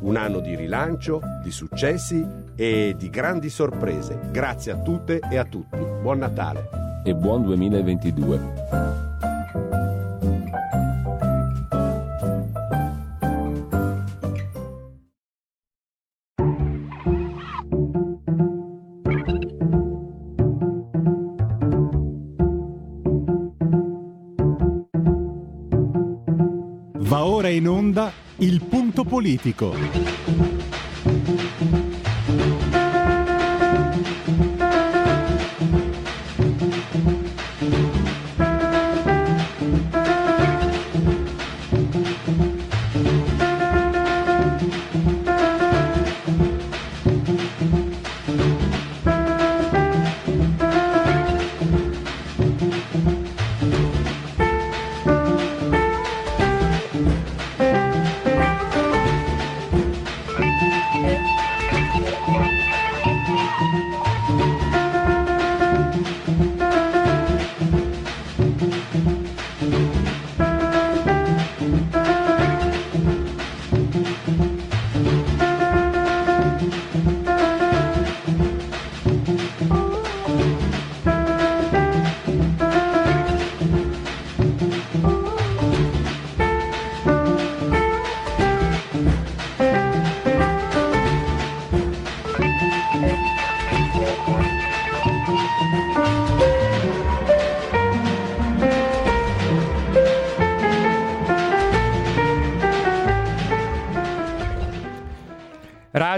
un anno di rilancio, di successi e di grandi sorprese. Grazie a tutte e a tutti. Buon Natale e buon 2022. Il punto politico.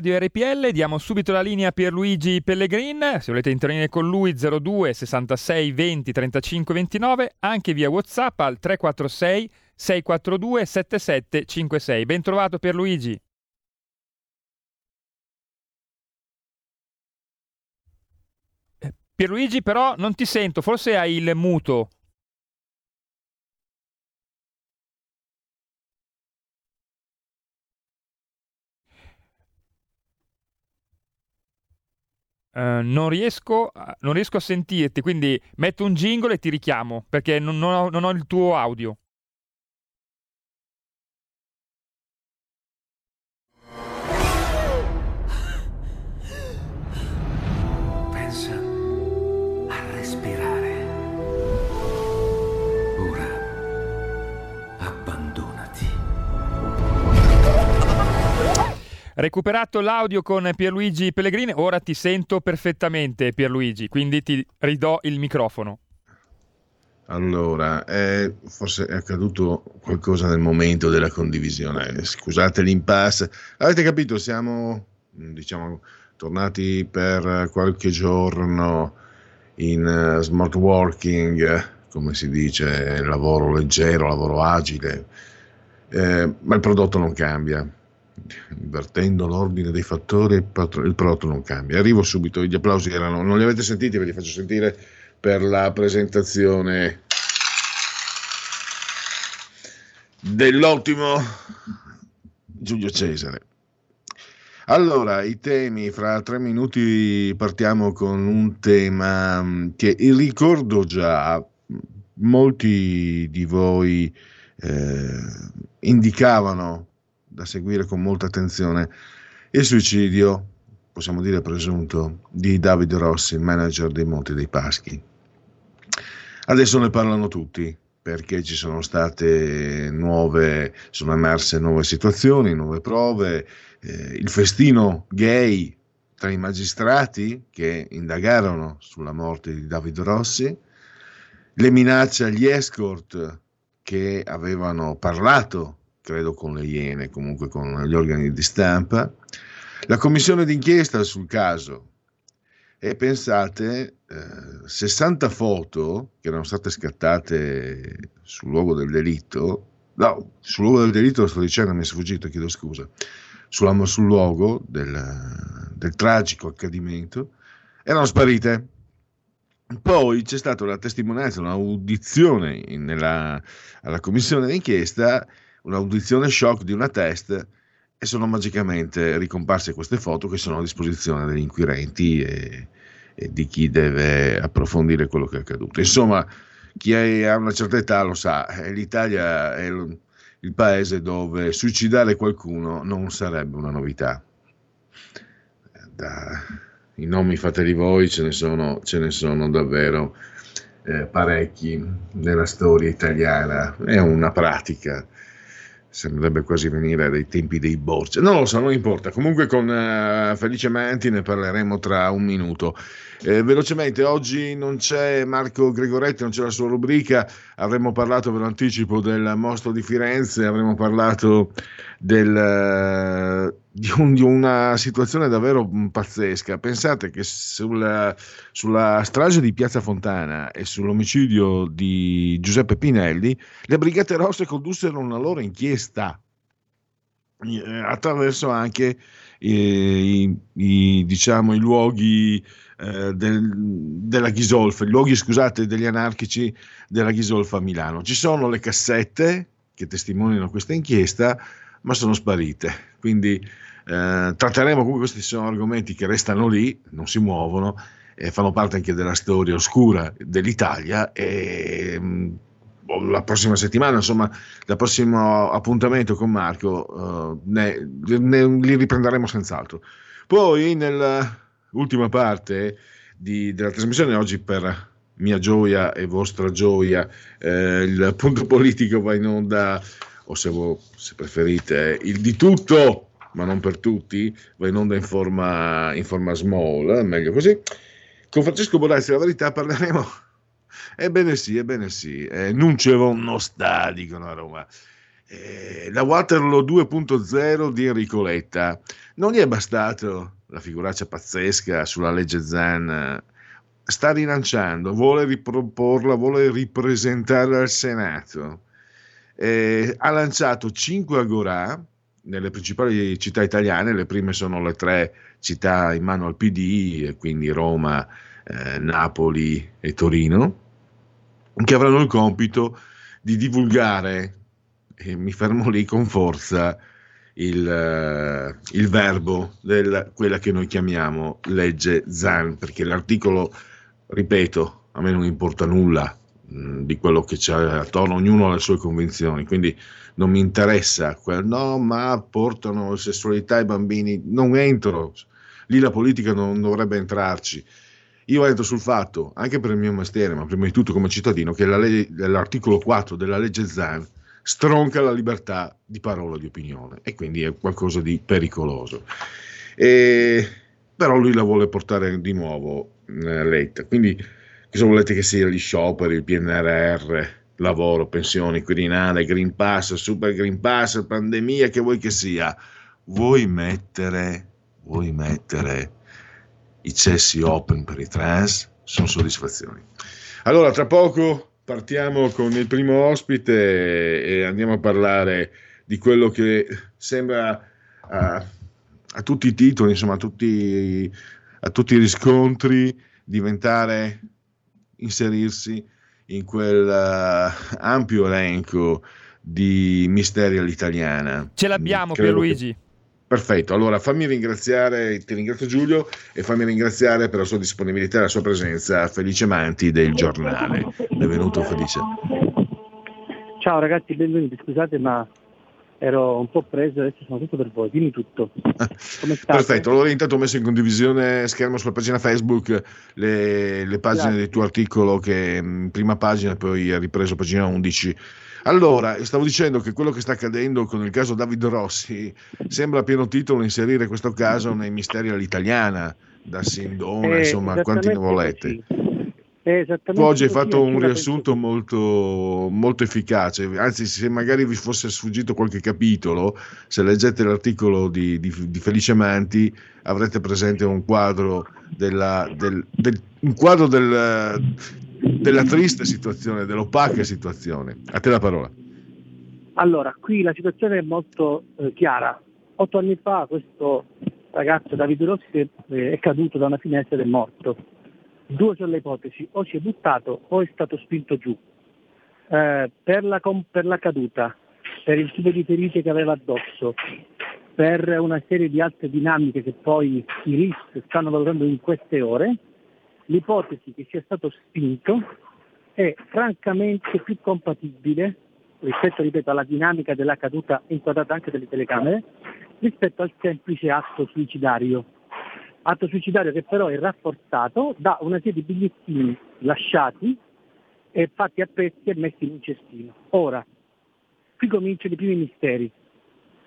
Radio RPL, diamo subito la linea a Pierluigi Pellegrin, se volete intervenire con lui 02 66 20 35 29, anche via Whatsapp al 346 642 7756. Ben trovato Pierluigi. Eh, Pierluigi però non ti sento, forse hai il muto. Uh, non, riesco, non, riesco, a sentirti, quindi metto un jingle e ti richiamo perché non, non, ho, non ho il tuo audio. Recuperato l'audio con Pierluigi Pellegrini, ora ti sento perfettamente Pierluigi, quindi ti ridò il microfono. Allora, eh, forse è accaduto qualcosa nel momento della condivisione. Scusate l'impasse. Avete capito, siamo diciamo tornati per qualche giorno in uh, smart working come si dice, lavoro leggero, lavoro agile, eh, ma il prodotto non cambia. Invertendo l'ordine dei fattori, il, patro- il prodotto non cambia. Arrivo subito, gli applausi erano, non li avete sentiti, ve li faccio sentire per la presentazione dell'ottimo Giulio Cesare. Allora, i temi, fra tre minuti partiamo con un tema mm, che ricordo già, molti di voi eh, indicavano da seguire con molta attenzione, il suicidio, possiamo dire presunto, di Davide Rossi, manager dei Monti dei Paschi. Adesso ne parlano tutti, perché ci sono state nuove, sono emerse nuove situazioni, nuove prove, eh, il festino gay tra i magistrati che indagarono sulla morte di David Rossi, le minacce agli escort che avevano parlato, credo con le Iene, comunque con gli organi di stampa, la commissione d'inchiesta sul caso. E pensate eh, 60 foto che erano state scattate sul luogo del delitto, no, sul luogo del delitto lo sto dicendo, mi è sfuggito, chiedo scusa, sulla, sul luogo del, del tragico accadimento, erano sparite. Poi c'è stata una testimonianza, un'audizione nella, alla commissione d'inchiesta, un'audizione shock di una test e sono magicamente ricomparse queste foto che sono a disposizione degli inquirenti e, e di chi deve approfondire quello che è accaduto. Insomma, chi è, ha una certa età lo sa, l'Italia è il, il paese dove suicidare qualcuno non sarebbe una novità. Da, I nomi fateli voi, ce ne sono, ce ne sono davvero eh, parecchi nella storia italiana, è una pratica sembrerebbe quasi venire dai tempi dei Borgia. Non lo so, non importa. Comunque con uh, Felice Manti ne parleremo tra un minuto. Eh, velocemente, oggi non c'è Marco Gregoretti, non c'è la sua rubrica, avremmo parlato, ve lo anticipo, del mostro di Firenze, avremmo parlato del, di, un, di, una situazione davvero pazzesca. Pensate che sulla, sulla strage di Piazza Fontana e sull'omicidio di Giuseppe Pinelli, le Brigate Rosse condussero una loro inchiesta eh, attraverso anche eh, i, i, diciamo, i luoghi eh, del, della Ghisolfa, i luoghi scusate degli anarchici della Ghisolfa a Milano. Ci sono le cassette che testimoniano questa inchiesta, ma sono sparite. Quindi eh, tratteremo comunque questi sono argomenti che restano lì, non si muovono e fanno parte anche della storia oscura dell'Italia e mh, mm, la prossima settimana, insomma, dal prossimo appuntamento con Marco, uh, ne, ne, li riprenderemo senz'altro. Poi nel ultima parte di, della trasmissione oggi per mia gioia e vostra gioia eh, il punto politico va in onda o se, vo, se, preferite il di tutto ma non per tutti va in onda in forma, in forma small meglio così. Con Francesco Borazzi la verità parleremo. Ebbene sì ebbene sì eh, non c'è uno stadio a Roma. Eh, la Waterloo 2.0 di Enrico Letta. Non gli è bastato la figuraccia pazzesca sulla legge Zan, sta rilanciando, vuole riproporla, vuole ripresentare al Senato. Eh, ha lanciato 5 agorà nelle principali città italiane, le prime sono le tre città in mano al PD, quindi Roma, eh, Napoli e Torino, che avranno il compito di divulgare, e mi fermo lì con forza, il, uh, il verbo di quella che noi chiamiamo legge Zan, perché l'articolo, ripeto, a me non importa nulla di quello che c'è attorno, ognuno ha le sue convinzioni, quindi non mi interessa, quel, no, ma portano sessualità ai bambini, non entro, lì la politica non dovrebbe entrarci. Io entro sul fatto, anche per il mio mestiere, ma prima di tutto come cittadino, che la legge, l'articolo 4 della legge Zan stronca la libertà di parola e di opinione e quindi è qualcosa di pericoloso. E, però lui la vuole portare di nuovo eh, Letta. Quindi cosa volete che sia gli scioperi, il PNRR, lavoro, pensioni, Quirinale, Green Pass, Super Green Pass, pandemia, che vuoi che sia? Vuoi mettere, vuoi mettere i cessi open per i trans? Sono soddisfazioni. Allora, tra poco partiamo con il primo ospite e andiamo a parlare di quello che sembra a, a tutti i titoli, insomma, a tutti, a tutti i riscontri diventare, inserirsi in quel uh, ampio elenco di misteri all'italiana. Ce l'abbiamo, Credo Pierluigi. che- Perfetto, allora fammi ringraziare, ti ringrazio Giulio e fammi ringraziare per la sua disponibilità e la sua presenza Felice Manti del giornale. Benvenuto Felice. Ciao ragazzi, benvenuti. Scusate, ma ero un po' preso, adesso sono tutto per voi. Dimmi tutto. Perfetto, allora intanto ho messo in condivisione schermo sulla pagina Facebook le, le pagine Grazie. del tuo articolo che in prima pagina poi ha ripreso pagina 11. Allora, stavo dicendo che quello che sta accadendo con il caso David Rossi sembra a pieno titolo inserire questo caso nei misteri all'italiana, da Sindona, Eh, insomma, quanti ne volete. così. Esattamente Tu oggi hai fatto un riassunto molto, molto efficace, anzi se magari vi fosse sfuggito qualche capitolo, se leggete l'articolo di, di- di Felice Manti avrete presente un quadro, della, del, del- un quadro del- della triste situazione, dell'opaca situazione. A te la parola. Allora, qui la situazione è molto eh, chiara. Otto anni fa questo ragazzo Davide Rossi eh, è caduto da una finestra ed è morto. Due sono le ipotesi, o si è buttato o è stato spinto giù. Eh, per, la, com- per la caduta, per il tipo di ferite che aveva addosso, per una serie di altre dinamiche che poi i RIS stanno valutando in queste ore, l'ipotesi che sia stato spinto è francamente più compatibile rispetto, ripeto, alla dinamica della caduta inquadrata anche dalle telecamere, rispetto al semplice atto suicidario. Atto suicidario che però è rafforzato da una serie di bigliettini lasciati e fatti a pezzi e messi in un cestino. Ora, qui cominciano i primi misteri.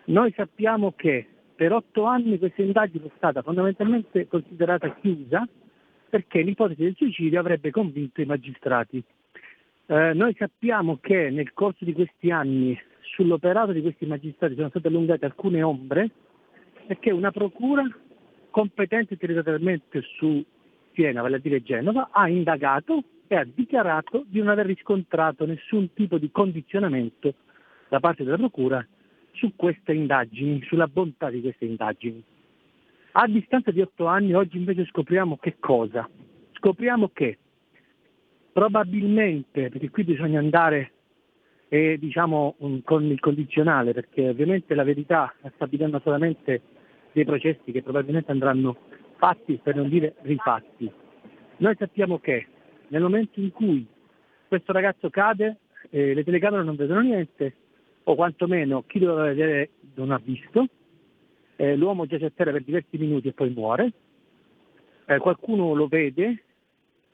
Noi sappiamo che per otto anni questa indagine è stata fondamentalmente considerata chiusa perché l'ipotesi del suicidio avrebbe convinto i magistrati. Eh, noi sappiamo che nel corso di questi anni sull'operato di questi magistrati sono state allungate alcune ombre perché una procura competente territorialmente su Siena, vale a dire Genova, ha indagato e ha dichiarato di non aver riscontrato nessun tipo di condizionamento da parte della procura su queste indagini, sulla bontà di queste indagini. A distanza di otto anni oggi invece scopriamo che cosa? Scopriamo che probabilmente, perché qui bisogna andare eh, diciamo, un- con il condizionale, perché ovviamente la verità sta stabilendo solamente dei processi che probabilmente andranno fatti, per non dire rifatti. Noi sappiamo che nel momento in cui questo ragazzo cade, eh, le telecamere non vedono niente, o quantomeno chi doveva vedere non ha visto, eh, l'uomo giace a terra per diversi minuti e poi muore, Eh, qualcuno lo vede,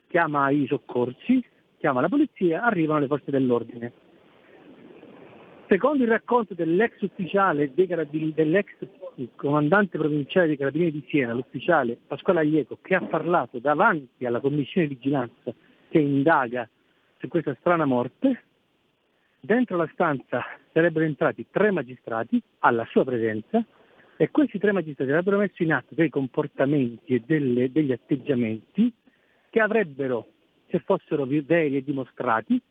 chiama i soccorsi, chiama la polizia, arrivano le forze dell'ordine. Secondo il racconto dell'ex ufficiale dei carabinieri, dell'ex comandante provinciale dei carabinieri di Siena, l'ufficiale Pasquale Aglieco, che ha parlato davanti alla commissione di vigilanza che indaga su questa strana morte, dentro la stanza sarebbero entrati tre magistrati alla sua presenza e questi tre magistrati avrebbero messo in atto dei comportamenti e delle- degli atteggiamenti che avrebbero, se fossero veri e dimostrati,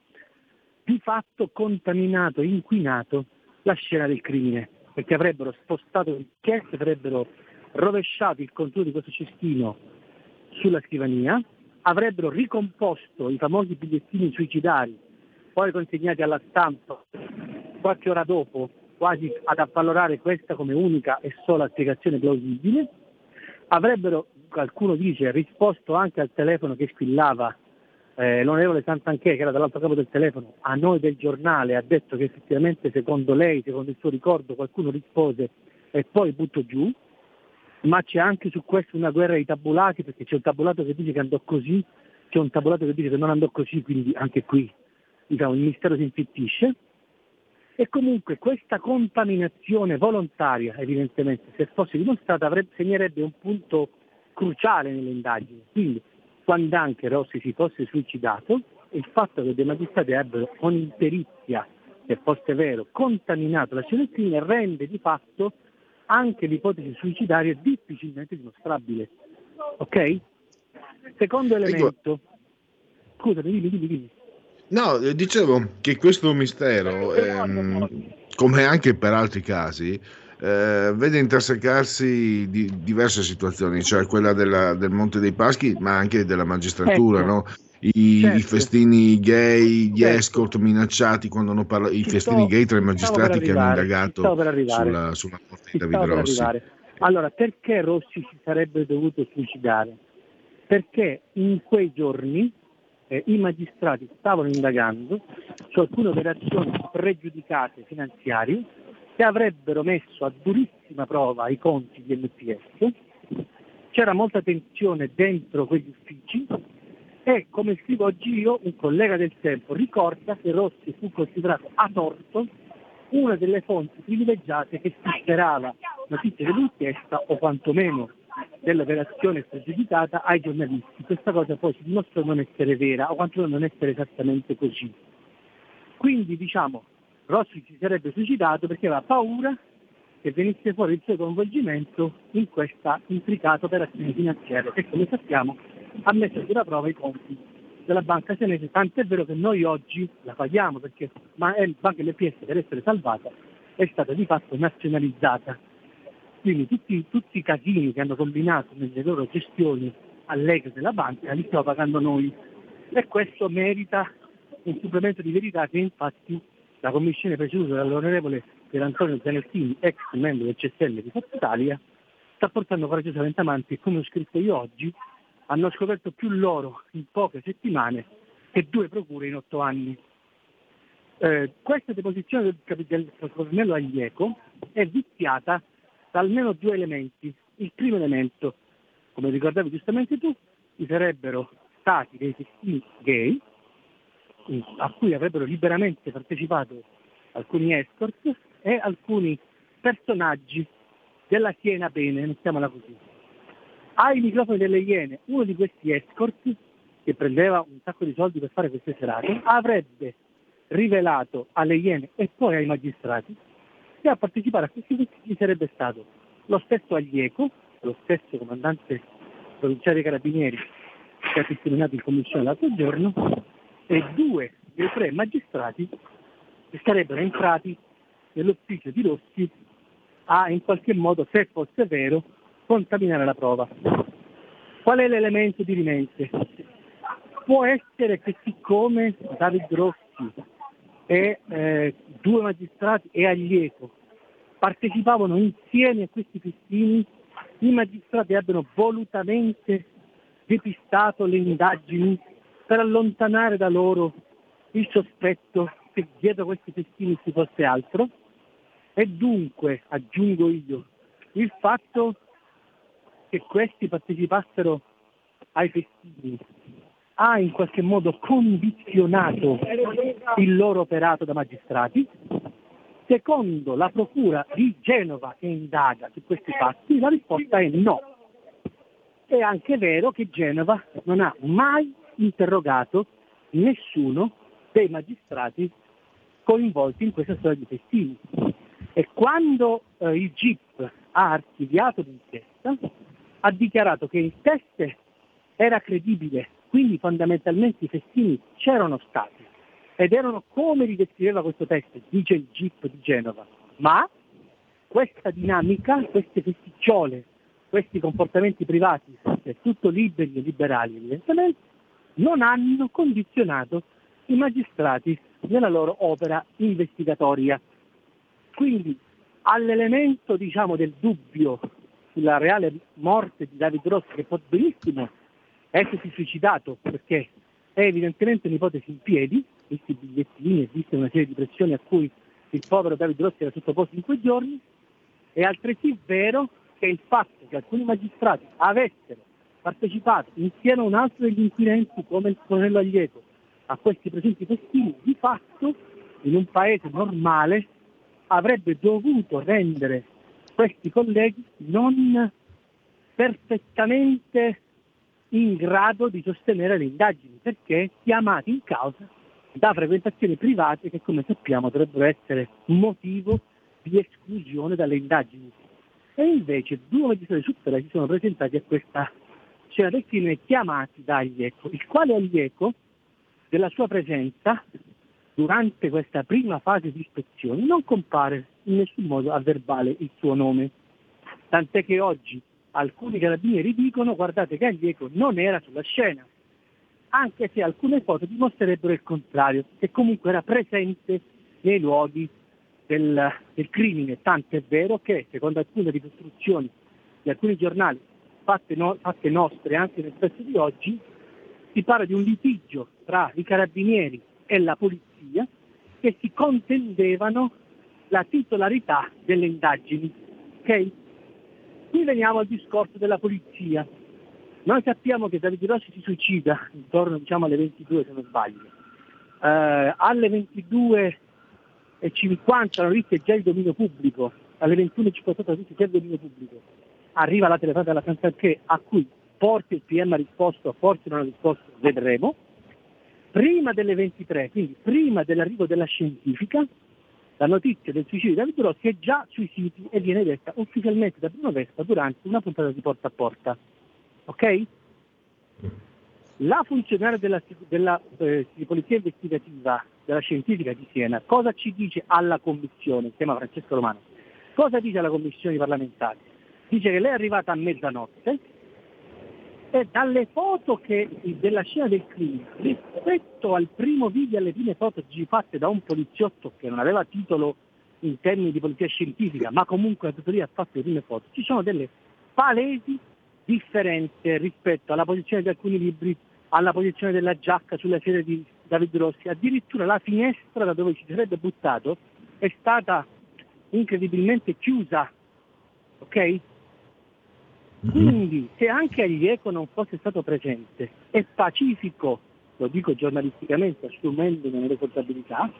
di fatto contaminato, inquinato la scena del crimine, perché avrebbero spostato l'inchiesta, avrebbero rovesciato il contenuto di questo cestino sulla scrivania, avrebbero ricomposto i famosi bigliettini suicidari, poi consegnati alla stampa qualche ora dopo, quasi ad avvalorare questa come unica e sola spiegazione plausibile, avrebbero, qualcuno dice, risposto anche al telefono che squillava eh, l'onorevole Santanché, che era dall'altro capo del telefono, a noi del giornale ha detto che effettivamente secondo lei, secondo il suo ricordo, qualcuno rispose e poi butto giù, ma c'è anche su questo una guerra di tabulati, perché c'è un tabulato che dice che andò così, c'è un tabulato che dice che non andò così, quindi anche qui diciamo, il mistero si infittisce. E comunque questa contaminazione volontaria, evidentemente, se fosse dimostrata, avrebbe, segnerebbe un punto cruciale nelle indagini. Quindi, quando anche Rossi si fosse suicidato, il fatto che dei magistrati abbiano con imperizia, se fosse vero, contaminato la crimine, rende di fatto anche l'ipotesi suicidaria difficilmente dimostrabile. Ok? Secondo elemento, scusami, dimmi, dimmi, dimmi. No, eh, dicevo che questo mistero, ehm, come anche per altri casi, eh, vede intersecarsi di diverse situazioni, cioè quella della- del Monte dei Paschi, ma anche della magistratura, Ecco. no? I, i Certo. festini gay, gli Certo. escort minacciati quando hanno parlato, i Ci festini sto- gay tra i magistrati che hanno indagato sulla, sulla morte di David Rossi. Allora, perché Rossi si sarebbe dovuto suicidare? Perché in quei giorni eh, i magistrati stavano indagando su alcune operazioni pregiudicate finanziarie che avrebbero messo a durissima prova i conti di MPS. C'era molta tensione dentro quegli uffici e, come scrivo oggi io, un collega del tempo ricorda che Rossi fu considerato a torto una delle fonti privilegiate che filtrava notizie dell'inchiesta o quantomeno dell'operazione pregiudicata ai giornalisti. Questa cosa poi si dimostrò non essere vera o quantomeno non essere esattamente così. Quindi diciamo Rossi si sarebbe suicidato perché aveva paura che venisse fuori il suo coinvolgimento in questa intricata operazione finanziaria che come sappiamo ha messo a dura prova i conti della banca senese, tant'è vero che noi oggi la paghiamo perché ma è- Banca MPS per essere salvata è stata di fatto nazionalizzata. Quindi tutti, tutti i casini che hanno combinato nelle loro gestioni allegre della banca li stiamo pagando noi e questo merita un supplemento di verità che infatti la commissione presieduta dall'onorevole Pier Antonio Zanettini, ex membro del CSL di Forza Italia, sta portando coraggiosamente avanti e come ho scritto io oggi hanno scoperto più loro in poche settimane che due procure in otto anni. Eh, questa deposizione del, capi- del colonnello Aglieco è viziata da almeno due elementi. Il primo elemento, come ricordavi giustamente tu, ci sarebbero stati dei festini gay a cui avrebbero liberamente partecipato alcuni escort e alcuni personaggi della Siena Bene, mettiamola così. Ai microfoni delle Iene, uno di questi escort, che prendeva un sacco di soldi per fare queste serate, avrebbe rivelato alle Iene e poi ai magistrati che a partecipare a questi festini sarebbe stato lo stesso Aglieco, lo stesso comandante provinciale dei carabinieri che ha testimoniato in commissione l'altro giorno, e due dei tre magistrati che sarebbero entrati nell'ufficio di Rossi a in qualche modo, se fosse vero, contaminare la prova. Qual è l'elemento di rimente? Può essere che siccome David Rossi e eh, due magistrati e Aglieco partecipavano insieme a questi festini, i magistrati abbiano volutamente depistato le indagini per allontanare da loro il sospetto che dietro questi festini ci fosse altro e dunque, aggiungo io, il fatto che questi partecipassero ai festini ha in qualche modo condizionato il loro operato da magistrati. Secondo la Procura di Genova che indaga su questi fatti, la risposta è no. È anche vero che Genova non ha mai interrogato nessuno dei magistrati coinvolti in questa storia di festini. E quando eh, il GIP ha archiviato l'inchiesta, ha dichiarato che il test era credibile, quindi fondamentalmente i festini c'erano stati ed erano come li descriveva questo test, dice il GIP di Genova, ma questa dinamica, queste festicciole, questi comportamenti privati, del tutto liberi e liberali evidentemente, non hanno condizionato i magistrati nella loro opera investigatoria. Quindi all'elemento diciamo, del dubbio sulla reale morte di David Rossi, che può benissimo essersi suicidato perché è evidentemente un'ipotesi in piedi, visti i bigliettini e una serie di pressioni a cui il povero David Rossi era sottoposto in quei giorni, è altresì vero che il fatto che alcuni magistrati avessero partecipato insieme a un altro degli inquirenti come il colonnello Aglieto a questi presenti festini, di fatto in un paese normale avrebbe dovuto rendere questi colleghi non perfettamente in grado di sostenere le indagini, perché chiamati in causa da frequentazioni private che come sappiamo dovrebbero essere motivo di esclusione dalle indagini. E invece due magistrati su tre si sono presentati a questa scena del crimine chiamati da Aglieco, il quale Aglieco della sua presenza durante questa prima fase di ispezioni non compare in nessun modo a verbale il suo nome. Tant'è che oggi alcuni carabinieri dicono guardate che Aglieco non era sulla scena, anche se alcune foto dimostrerebbero il contrario, che comunque era presente nei luoghi del, del crimine, tanto è vero che secondo alcune ricostruzioni di alcuni giornali fatte, no, fatte nostre anche nel pezzo di oggi, si parla di un litigio tra i carabinieri e la polizia che si contendevano la titolarità delle indagini. Okay? Qui veniamo al discorso della polizia. Noi sappiamo che Davide Rossi si suicida intorno diciamo, alle 22 se non sbaglio. Eh, alle 22.50 la notizia è già il dominio pubblico, alle 21.58 la notizia è già il dominio pubblico. Arriva la telefonata della Santanché a cui forse il PM ha risposto, forse non ha risposto, vedremo. Prima delle 23, quindi prima dell'arrivo della scientifica, la notizia del suicidio di Davide Rossi è già sui siti e viene detta ufficialmente da Bruno Vespa durante una puntata di porta a porta. Ok? La funzionaria della, della eh, di polizia investigativa della scientifica di Siena cosa ci dice alla commissione, si chiama Francesco Romano, cosa dice alla commissione parlamentare? Dice che lei è arrivata a mezzanotte e dalle foto che, della scena del crimine, rispetto al primo video alle prime foto fatte da un poliziotto che non aveva titolo in termini di polizia scientifica, ma comunque la tutoria ha fatto le prime foto, ci sono delle palesi differenze rispetto alla posizione di alcuni libri, alla posizione della giacca sulla serie di David Rossi, addirittura la finestra da dove ci sarebbe buttato è stata incredibilmente chiusa, ok? Mhm. Quindi se anche Aglieco non fosse stato presente, è pacifico, lo dico giornalisticamente assumendomi le responsabilità,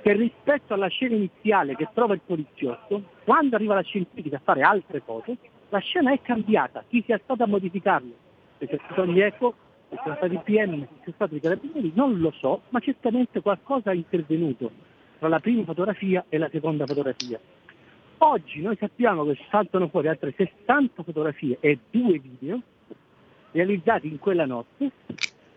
che rispetto alla scena iniziale che trova il poliziotto, quando arriva la scientifica a fare altre cose, la scena è cambiata, chi sia stato a modificarlo, se c'è stato Aglieco, se sono stati i PM, se c'è stato i carabinieri, non lo so, ma certamente qualcosa è intervenuto tra la prima fotografia e la seconda fotografia. Oggi noi sappiamo che saltano fuori altre 60 fotografie e due video realizzati in quella notte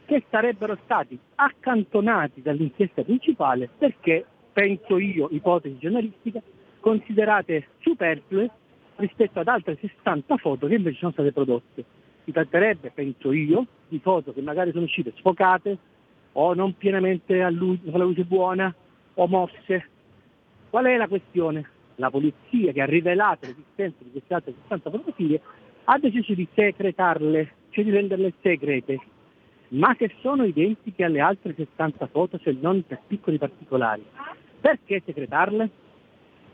che sarebbero stati accantonati dall'inchiesta principale perché, penso io, ipotesi giornalistica, considerate superflue rispetto ad altre 60 foto che invece sono state prodotte. Si tratterebbe, penso io, di foto che magari sono uscite sfocate o non pienamente a luce, con la luce buona o mosse. Qual è la questione? La polizia che ha rivelato l'esistenza di queste altre 60 fotografie ha deciso di secretarle, cioè di renderle segrete, ma che sono identiche alle altre 60 foto se non per piccoli particolari. Perché secretarle?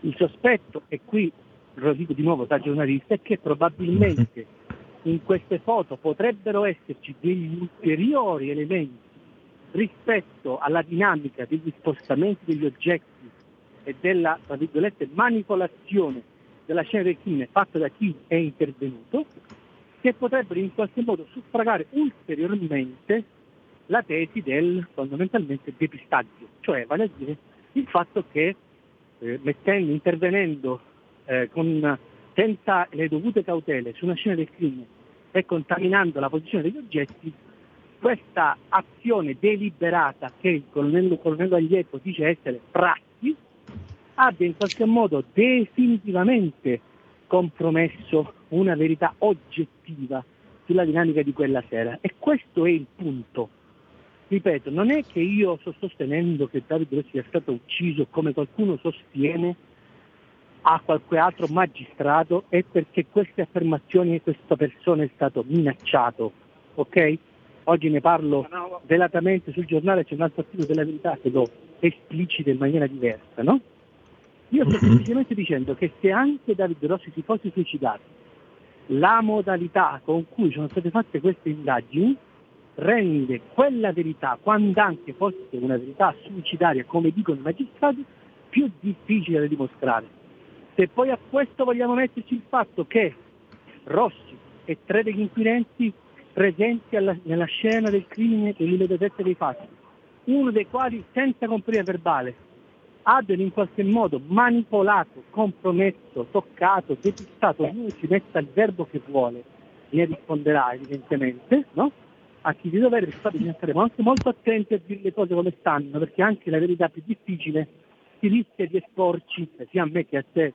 Il sospetto, e qui lo dico di nuovo da giornalista, è che probabilmente in queste foto potrebbero esserci degli ulteriori elementi rispetto alla dinamica degli spostamenti degli oggetti e della tra virgolette, manipolazione della scena del crimine fatta da chi è intervenuto, che potrebbero in qualche modo suffragare ulteriormente la tesi del fondamentalmente depistaggio, cioè vale a dire il fatto che eh, mettendo, intervenendo eh, con, senza le dovute cautele su una scena del crimine e contaminando la posizione degli oggetti, questa azione deliberata che il colonnello, colonnello Aglieto dice essere prassi, abbia in qualche modo definitivamente compromesso una verità oggettiva sulla dinamica di quella sera. E questo è il punto. Ripeto, non è che io sto sostenendo che Davide Rossi sia stato ucciso come qualcuno sostiene a qualche altro magistrato, è perché queste affermazioni e questa persona è stato minacciato. Ok? Oggi ne parlo velatamente sul giornale, c'è un altro articolo della verità che lo esplicita in maniera diversa, no? Io sto mhm. semplicemente dicendo che se anche David Rossi si fosse suicidato, la modalità con cui sono state fatte queste indagini rende quella verità, quando anche fosse una verità suicidaria, come dicono i magistrati, più difficile da dimostrare. Se poi a questo vogliamo metterci il fatto che Rossi e tre degli inquirenti presenti alla, nella scena del crimine dell'immediatezza dei fatti, uno dei quali senza compagnia verbale abbiano in qualche modo manipolato, compromesso, toccato, depistato, ognuno ci metta il verbo che vuole, ne risponderà evidentemente, no? a chi di dovere, perché bisogna stare anche molto attenti a dire le cose come stanno, perché anche la verità più difficile si rischia di esporci, sia a me che a te,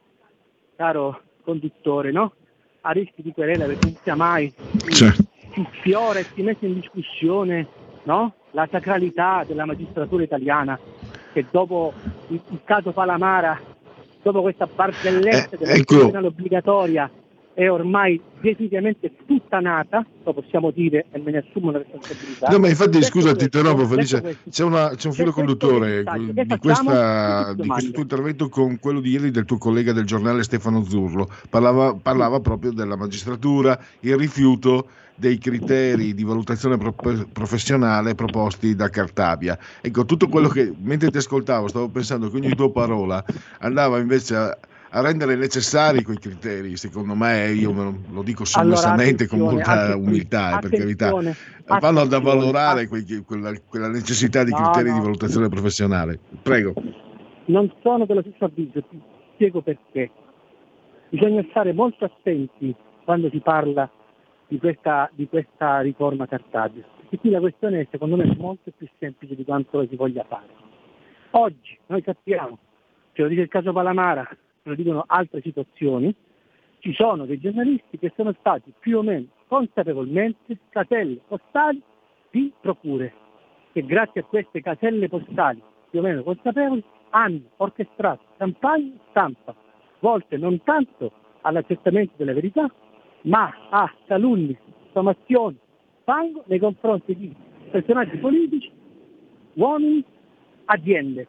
caro conduttore, no? a rischi di querela perché non sia mai Certo. si sfiora e si mette in discussione no? la sacralità della magistratura italiana che dopo il, il caso Palamara, dopo questa barzelletta Eh, della ecco. obbligatoria è ormai definitivamente sputtanata, lo possiamo dire e me ne assumo la responsabilità. No, ma infatti, Detto scusa, ti questo, interrompo, Felice. questo, C'è, una- c'è un filo questo conduttore di, questa- di questo tuo intervento con quello di ieri del tuo collega del giornale Stefano Zurlo. Parlava, parlava proprio della magistratura, il rifiuto dei criteri di valutazione pro- professionale proposti da Cartabia. Ecco, tutto quello che mentre ti ascoltavo stavo pensando che ogni tua parola andava invece a, a rendere necessari quei criteri, secondo me, io me lo, dico Allora, sommessamente con attenzione, molta umiltà, eh, per carità, vanno ad avvalorare att- quei- quella, quella necessità di No, criteri no. di valutazione professionale. Prego. non sono dello stesso avviso, ti spiego perché. Bisogna stare molto attenti quando si parla di questa, di questa riforma Cartabia, perché qui la questione è secondo me molto più semplice di quanto si voglia fare. Oggi noi sappiamo, ce lo dice il caso Palamara, ce lo dicono altre situazioni, ci sono dei giornalisti che sono stati più o meno consapevolmente caselle postali di procure, che grazie a queste caselle postali più o meno consapevoli hanno orchestrato campagne stampa volte non tanto all'accertamento della verità, ma a calunni, diffamazioni, fango nei confronti di personaggi politici, uomini, aziende.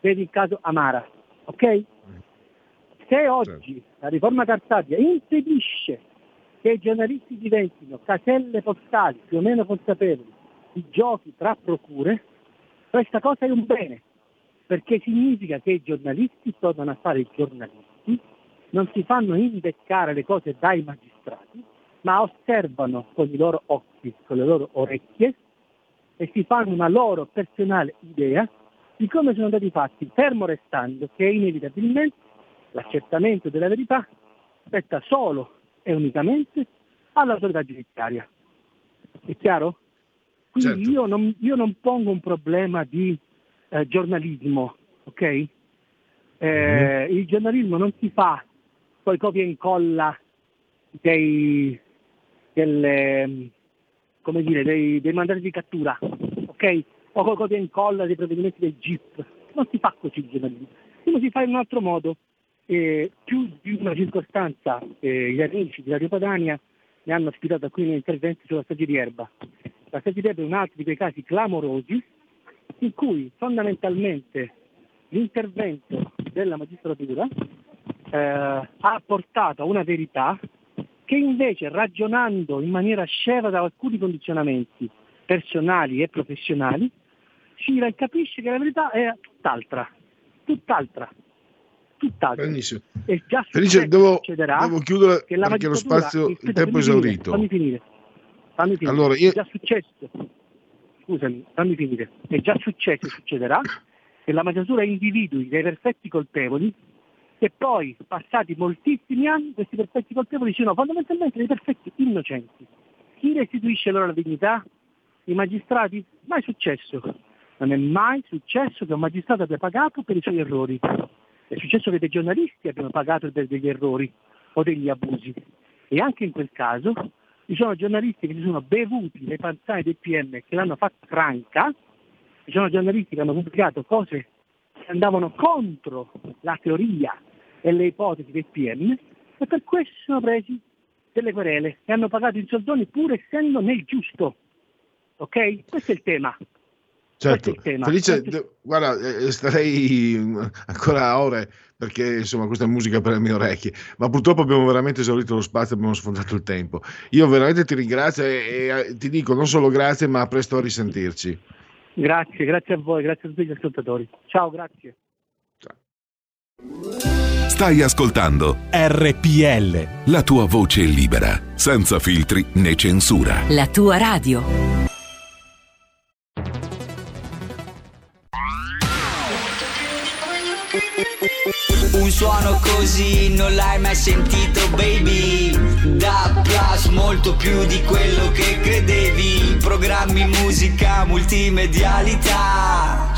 Vedi il caso Amara, ok? Se oggi la riforma Cartabia impedisce che i giornalisti diventino caselle postali più o meno consapevoli di giochi tra procure, questa cosa è un bene, perché significa che i giornalisti tornano a fare i giornalisti, non si fanno imbeccare le cose dai magistrati, ma osservano con i loro occhi, con le loro orecchie e si fanno una loro personale idea di come sono andati fatti, fermo restando che inevitabilmente l'accertamento della verità spetta solo e unicamente all'autorità giudiziaria. È chiaro? Quindi Certo. io, non, io non pongo un problema di eh, giornalismo, ok? Eh, Il giornalismo non si fa poi copia e incolla dei, delle, come dire, dei, dei mandati di cattura, ok? O con copia e incolla dei provvedimenti del GIP. Non si fa così il giornalismo. Lo si fa in un altro modo. Eh, più di una circostanza eh, gli amici di Radio Padania mi hanno ospitato alcuni interventi sulla strage di Erba. La strage di Erba è un altro di quei casi clamorosi in cui fondamentalmente l'intervento della magistratura eh, ha portato a una verità che invece ragionando in maniera sceva da alcuni condizionamenti personali e professionali si capisce che la verità è tutt'altra, tutt'altra, tutt'altra. Benissimo. E già Felice, devo, devo chiudere che la perché lo spazio, il tempo è esaurito. Fammi finire. Fammi finire. Allora, io- È già successo. Scusami, fammi finire. È già successo e succederà che la magistratura individui dei perfetti colpevoli e poi, passati moltissimi anni, questi perfetti colpevoli siano fondamentalmente dei perfetti innocenti. Chi restituisce loro la dignità? I magistrati? Mai successo. Non è mai successo che un magistrato abbia pagato per i suoi errori. È successo che dei giornalisti abbiano pagato per degli errori o degli abusi. E anche in quel caso ci sono giornalisti che si sono bevuti le panzane del PM che l'hanno fatta franca, ci sono giornalisti che hanno pubblicato cose che andavano contro la teoria e le ipotesi del PM e per questo sono presi delle querele e hanno pagato in soldoni pur essendo nel giusto. Ok? Questo è il tema. Certo. Felice, Questo- guarda, eh, starei mm, ancora ore perché insomma questa è musica per le mie orecchie, ma purtroppo abbiamo veramente esaurito lo spazio, abbiamo sfondato il tempo. Io veramente ti ringrazio e, e, eh, ti dico non solo grazie, ma a presto a risentirci. Grazie, grazie a voi, grazie a tutti gli ascoltatori. Ciao, grazie. Stai ascoltando RPL. La tua voce libera, senza filtri né censura. La tua radio. Un suono così non l'hai mai sentito, baby. Da Plus molto più di quello che credevi. Programmi, musica, multimedialità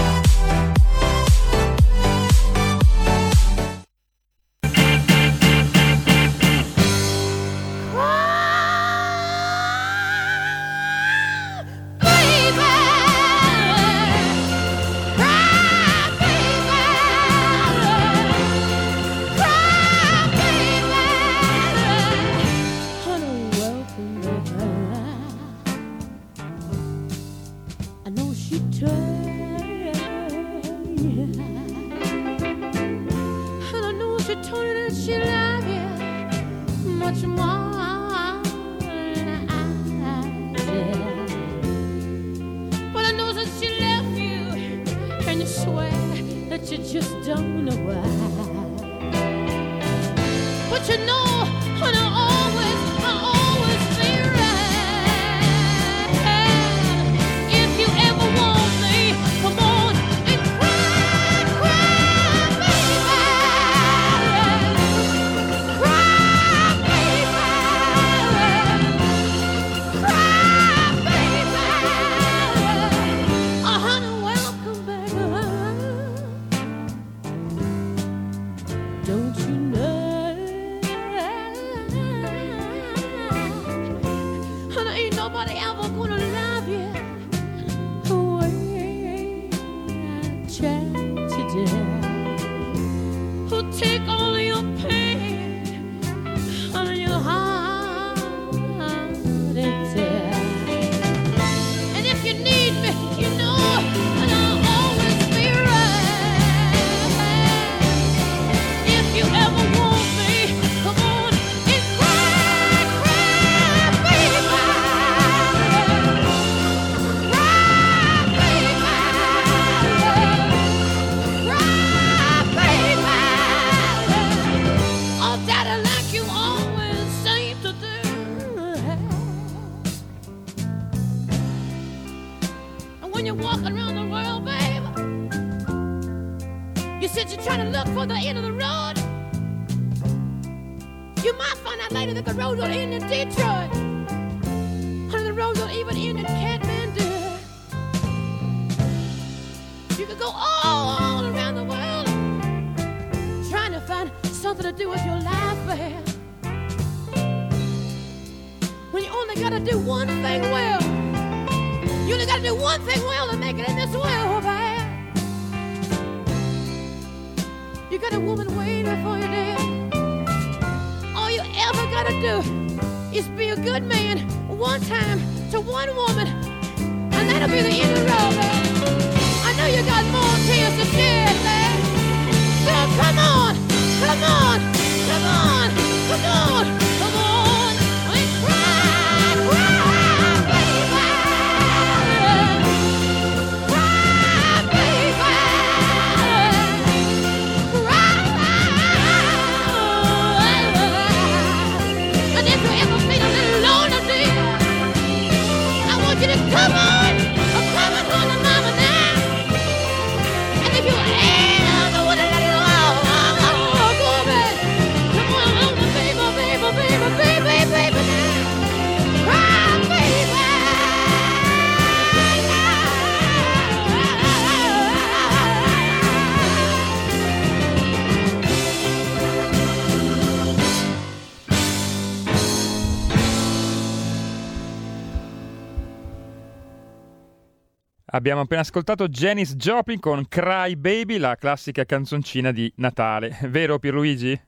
Abbiamo appena ascoltato Janice Joplin con Cry Baby, la classica canzoncina di Natale. Vero Pierluigi?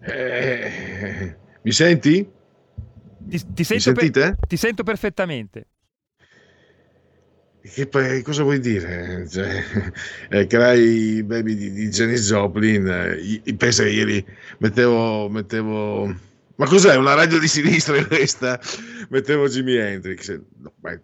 Eh, mi senti? Ti, ti, sento mi per, ti, sento perfettamente. Che, cosa vuoi dire? Cioè, eh, Cry Baby di, di Janice Joplin, eh, pensa che ieri mettevo, mettevo... Ma cos'è? Una radio di sinistra questa? Mettevo Jimi Hendrix. No, beh,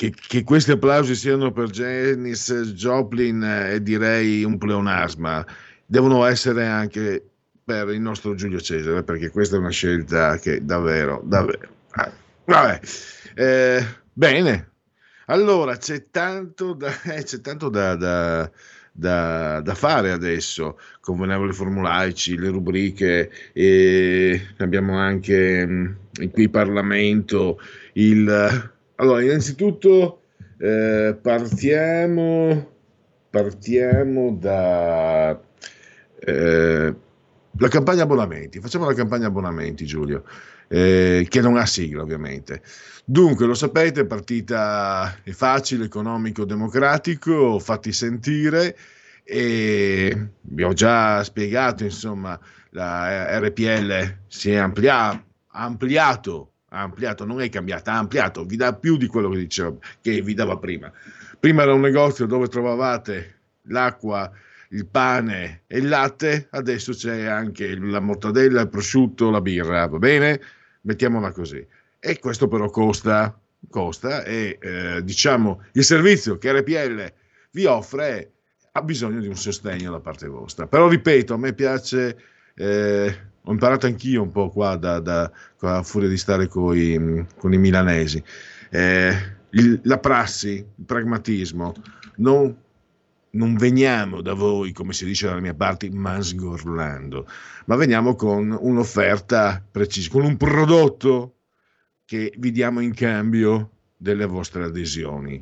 Che, che questi applausi siano per Janis Joplin è direi un pleonasma. Devono essere anche per il nostro Giulio Cesare, perché questa è una scelta che davvero, davvero. ah, Vabbè, Eh, bene. Allora c'è tanto da, eh, c'è tanto da, da- da- da fare adesso. Convenevoli formulaici, le rubriche, abbiamo anche mh, qui in Parlamento il. Allora, innanzitutto eh, partiamo, partiamo da. eh, la campagna abbonamenti, facciamo la campagna abbonamenti Giulio, eh, che non ha sigla ovviamente. Dunque, lo sapete, partita è facile, economico, democratico, fatti sentire e vi ho già spiegato, insomma, la RPL si è amplia- ampliato, ha ampliato, non è cambiata, ha ampliato, vi dà più di quello che, diceva, che vi dava prima. Prima era un negozio dove trovavate l'acqua, il pane e il latte, adesso c'è anche la mortadella, il prosciutto, la birra, va bene? Mettiamola così. E questo però costa, costa e eh, diciamo il servizio che RPL vi offre ha bisogno di un sostegno da parte vostra. Però ripeto, a me piace, eh, ho imparato anch'io un po' qua, da, da, a furia di stare coi- con i milanesi, Eh, il- la prassi, il pragmatismo, non non veniamo da voi, come si dice dalle mie parti, masgorlando, ma veniamo con un'offerta precisa, con un prodotto che vi diamo in cambio delle vostre adesioni.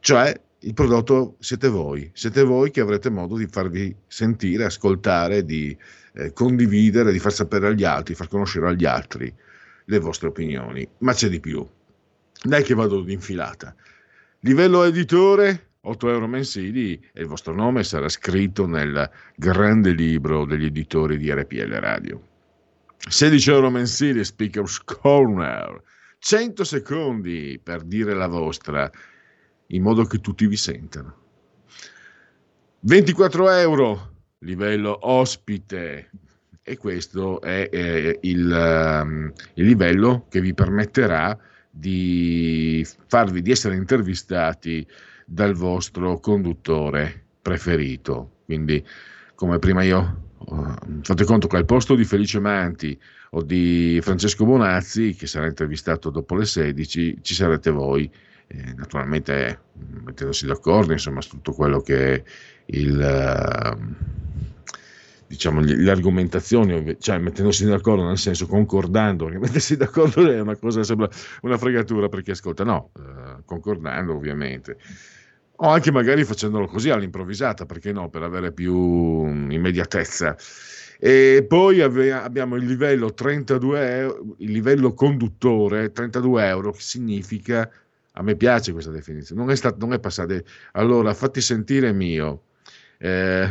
Cioè, il prodotto siete voi, siete voi che avrete modo di farvi sentire, ascoltare, di eh, condividere, di far sapere agli altri, far conoscere agli altri le vostre opinioni. Ma c'è di più. Dai che vado d'infilata. Livello editore, 8 euro mensili e il vostro nome sarà scritto nel grande libro degli editori di RPL Radio. 16 euro mensili, Speaker's Corner, 100 secondi per dire la vostra, in modo che tutti vi sentano. 24 euro, livello ospite, e questo è eh, il, ehm, il livello che vi permetterà di farvi di essere intervistati dal vostro conduttore preferito. Quindi, come prima io eh, fate conto che al posto di Felice Manti o di Francesco Bonazzi, che sarà intervistato dopo le 16, ci sarete voi. Eh, naturalmente mettendosi d'accordo, insomma, su tutto quello che è il, eh, diciamo, le argomentazioni, cioè mettendosi d'accordo nel senso concordando, perché mettersi d'accordo è una cosa, sembra una fregatura per chi ascolta, no, eh, concordando ovviamente. O anche magari facendolo così all'improvvisata, perché no, per avere più mm, immediatezza. E poi abbiamo il livello 32 euro, il livello conduttore 32 euro, che significa, a me piace questa definizione, non è, stato, non è passata, allora fatti sentire mio, eh,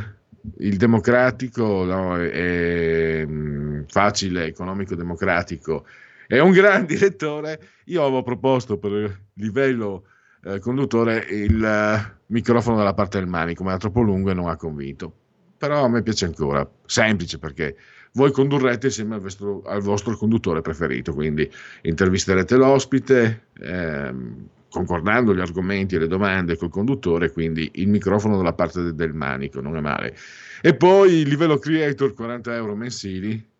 il democratico no, è, mm, facile, economico democratico, è un gran direttore, io avevo proposto per livello eh, conduttore il eh, microfono dalla parte del manico, ma era troppo lungo e non ha convinto. Però a me piace ancora, semplice perché voi condurrete insieme al vostro, al vostro conduttore preferito, quindi intervisterete l'ospite, ehm, concordando gli argomenti e le domande col conduttore, quindi il microfono dalla parte de- del manico, non è male. E poi livello creator, 40 euro mensili,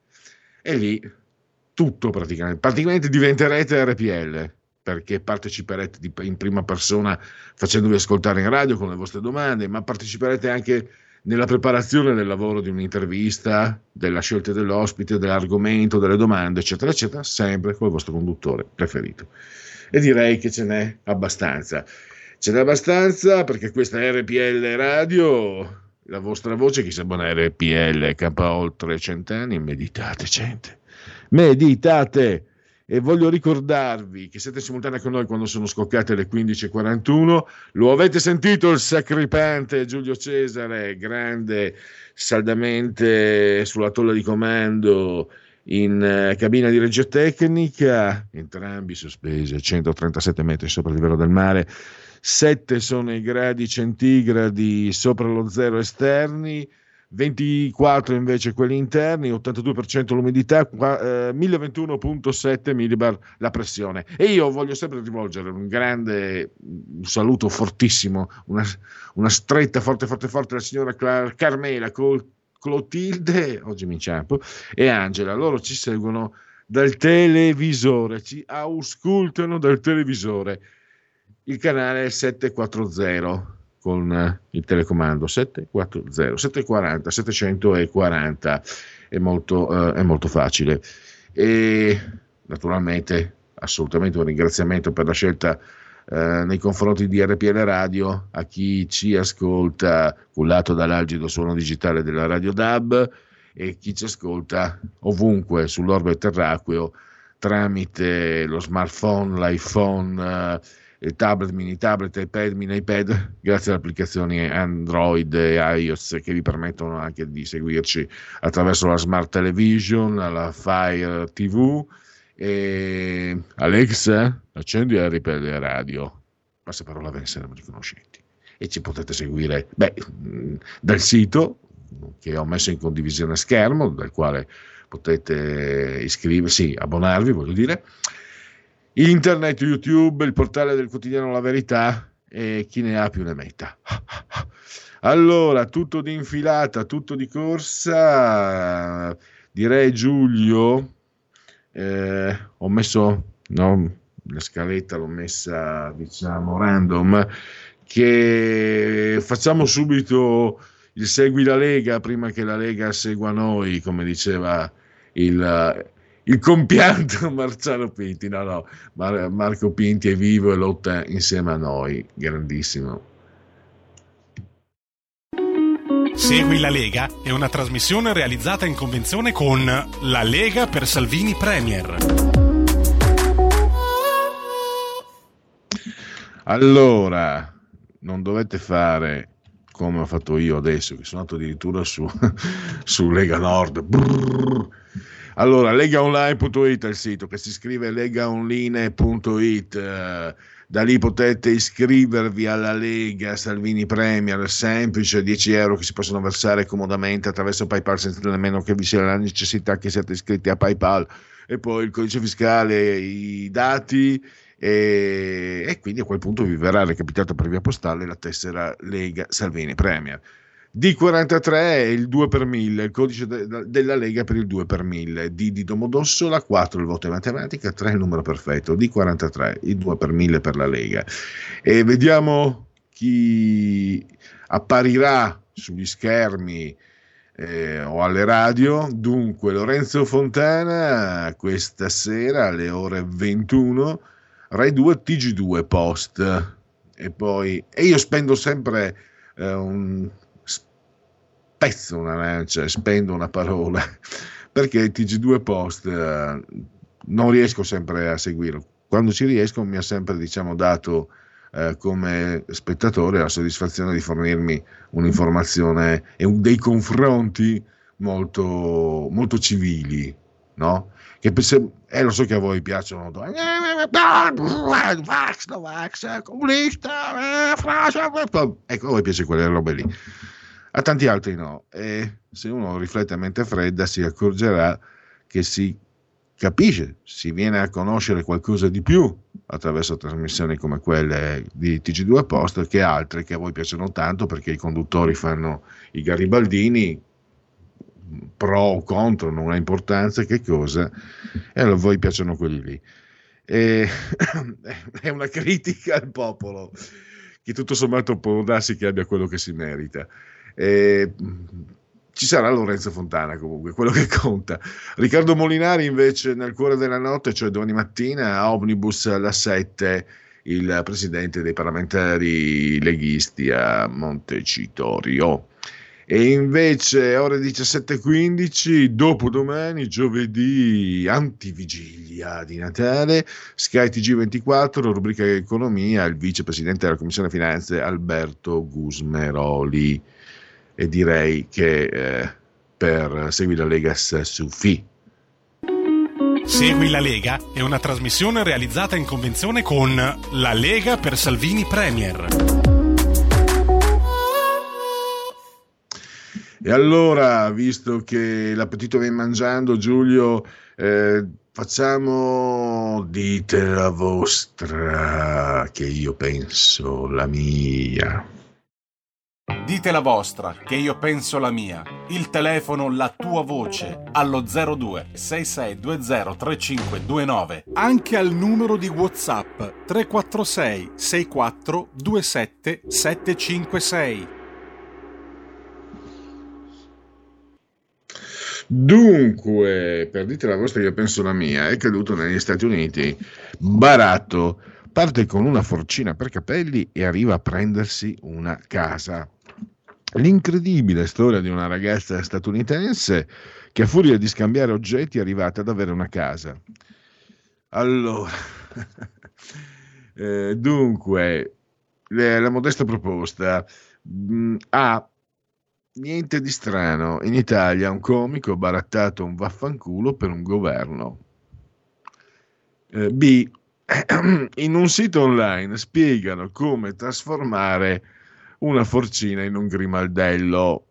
e lì tutto praticamente, praticamente diventerete RPL perché parteciperete in prima persona facendovi ascoltare in radio con le vostre domande, ma parteciperete anche nella preparazione del lavoro di un'intervista, della scelta dell'ospite, dell'argomento, delle domande, eccetera, eccetera, sempre con il vostro conduttore preferito. E direi che ce n'è abbastanza. Ce n'è abbastanza perché questa è RPL Radio, la vostra voce, chi sa buona RPL, campa oltre cent'anni, meditate gente, meditate! E voglio ricordarvi che siete simultanei con noi quando sono scoccate le 15.41. Lo avete sentito il sacripante Giulio Cesare, grande, saldamente sulla tolla di comando in eh, cabina di regia tecnica, entrambi sospesi a 137 metri sopra il livello del mare, 7 sono i gradi centigradi sopra lo zero esterni, 24 invece quelli interni, 82% l'umidità, qua- eh, 1021.7 millibar la pressione. E io voglio sempre rivolgere un grande un saluto fortissimo, una, una stretta forte forte forte alla signora Car- Carmela Col- Clotilde, oggi mi inciampo, e Angela. Loro ci seguono dal televisore, ci auscultano dal televisore. Il canale è 740 con eh, il telecomando 740 740 740 è molto, eh, è molto facile. E naturalmente assolutamente un ringraziamento per la scelta eh, nei confronti di RPL Radio a chi ci ascolta cullato dall'algido suono digitale della Radio DAB e chi ci ascolta ovunque sull'orbe terracqueo tramite lo smartphone, l'iPhone, eh, tablet, mini tablet, iPad, mini iPad, grazie alle applicazioni Android e iOS che vi permettono anche di seguirci attraverso la Smart Television, la Fire TV e Alexa, accendi RPL Radio. Basta parola ve ne saremo riconoscenti. E ci potete seguire beh, dal sito che ho messo in condivisione a schermo, dal quale potete iscriversi, abbonarvi, voglio dire internet, YouTube, il portale del quotidiano La Verità e chi ne ha più ne metta. Allora, tutto di infilata, tutto di corsa, direi Giulio, eh, ho messo no, la scaletta, l'ho messa diciamo random, che facciamo subito il segui la Lega prima che la Lega segua noi, come diceva il, il compianto Marciano Pinti. No, no, Mar- Marco Pinti è vivo e lotta insieme a noi. Grandissimo. Segui la Lega è una trasmissione realizzata in convenzione con La Lega per Salvini Premier. Allora, non dovete fare come ho fatto io adesso, che sono andato addirittura su, su Lega Nord. Brrr. Allora, legaonline.it è il sito che si scrive legaonline.it. Eh, da lì potete iscrivervi alla Lega Salvini Premier, semplice 10 euro che si possono versare comodamente attraverso PayPal senza nemmeno che vi sia la necessità che siate iscritti a PayPal e poi il codice fiscale, i dati e, e quindi a quel punto vi verrà recapitata per via postale la tessera Lega Salvini Premier. D43 è il 2 per 1000, il codice de- della Lega per il 2 per 1000. D di Domodossola, 4 il voto in matematica, 3 il numero perfetto. D43, il 2 per 1000 per la Lega. E vediamo chi apparirà sugli schermi eh, o alle radio. Dunque, Lorenzo Fontana questa sera alle ore 21, Rai 2 TG2 Post. E poi, e io spendo sempre eh, un spezzo una lancia e spendo una parola perché il TG2 Post eh, non riesco sempre a seguirlo. Quando ci riesco mi ha sempre diciamo, dato eh, come spettatore la soddisfazione di fornirmi un'informazione e un, dei confronti molto, molto civili, no? Che se, eh, lo so che a voi piacciono Vax, Vax, comunista, ecco, a voi piace quelle robe lì a tanti altri no. E se uno riflette a mente fredda si accorgerà che si capisce, si viene a conoscere qualcosa di più attraverso trasmissioni come quelle di TG2 Post che altre che a voi piacciono tanto perché i conduttori fanno i garibaldini pro o contro, non ha importanza che cosa, e a voi piacciono quelli lì. E, è una critica al popolo che tutto sommato può darsi che abbia quello che si merita. Eh, ci sarà Lorenzo Fontana comunque, quello che conta. Riccardo Molinari invece nel cuore della notte, cioè domani mattina a Omnibus alla 7, il presidente dei parlamentari leghisti a Montecitorio. E invece ore 17.15, dopodomani, giovedì, antivigilia di Natale, Sky TG24, rubrica economia, il vicepresidente della Commissione Finanze Alberto Gusmeroli e direi che eh, per Segui la Lega su FI Segui la Lega è una trasmissione realizzata in convenzione con La Lega per Salvini Premier. E allora, visto che l'appetito viene mangiando, Giulio, eh, facciamo dite la vostra, che io penso la mia. Dite la vostra, che io penso la mia. Il telefono, la tua voce, allo 02 6620 3529. Anche al numero di WhatsApp 346 64 27 756. Dunque, per dite la vostra, io penso la mia, è caduto negli Stati Uniti. Baratto parte con una forcina per capelli e arriva a prendersi una casa. L'incredibile storia di una ragazza statunitense che a furia di scambiare oggetti è arrivata ad avere una casa. Allora, eh, dunque, le, la modesta proposta mh, ha niente di strano. In Italia un comico ha barattato un vaffanculo per un governo. Eh, B. In un sito online spiegano come trasformare una forcina in un grimaldello.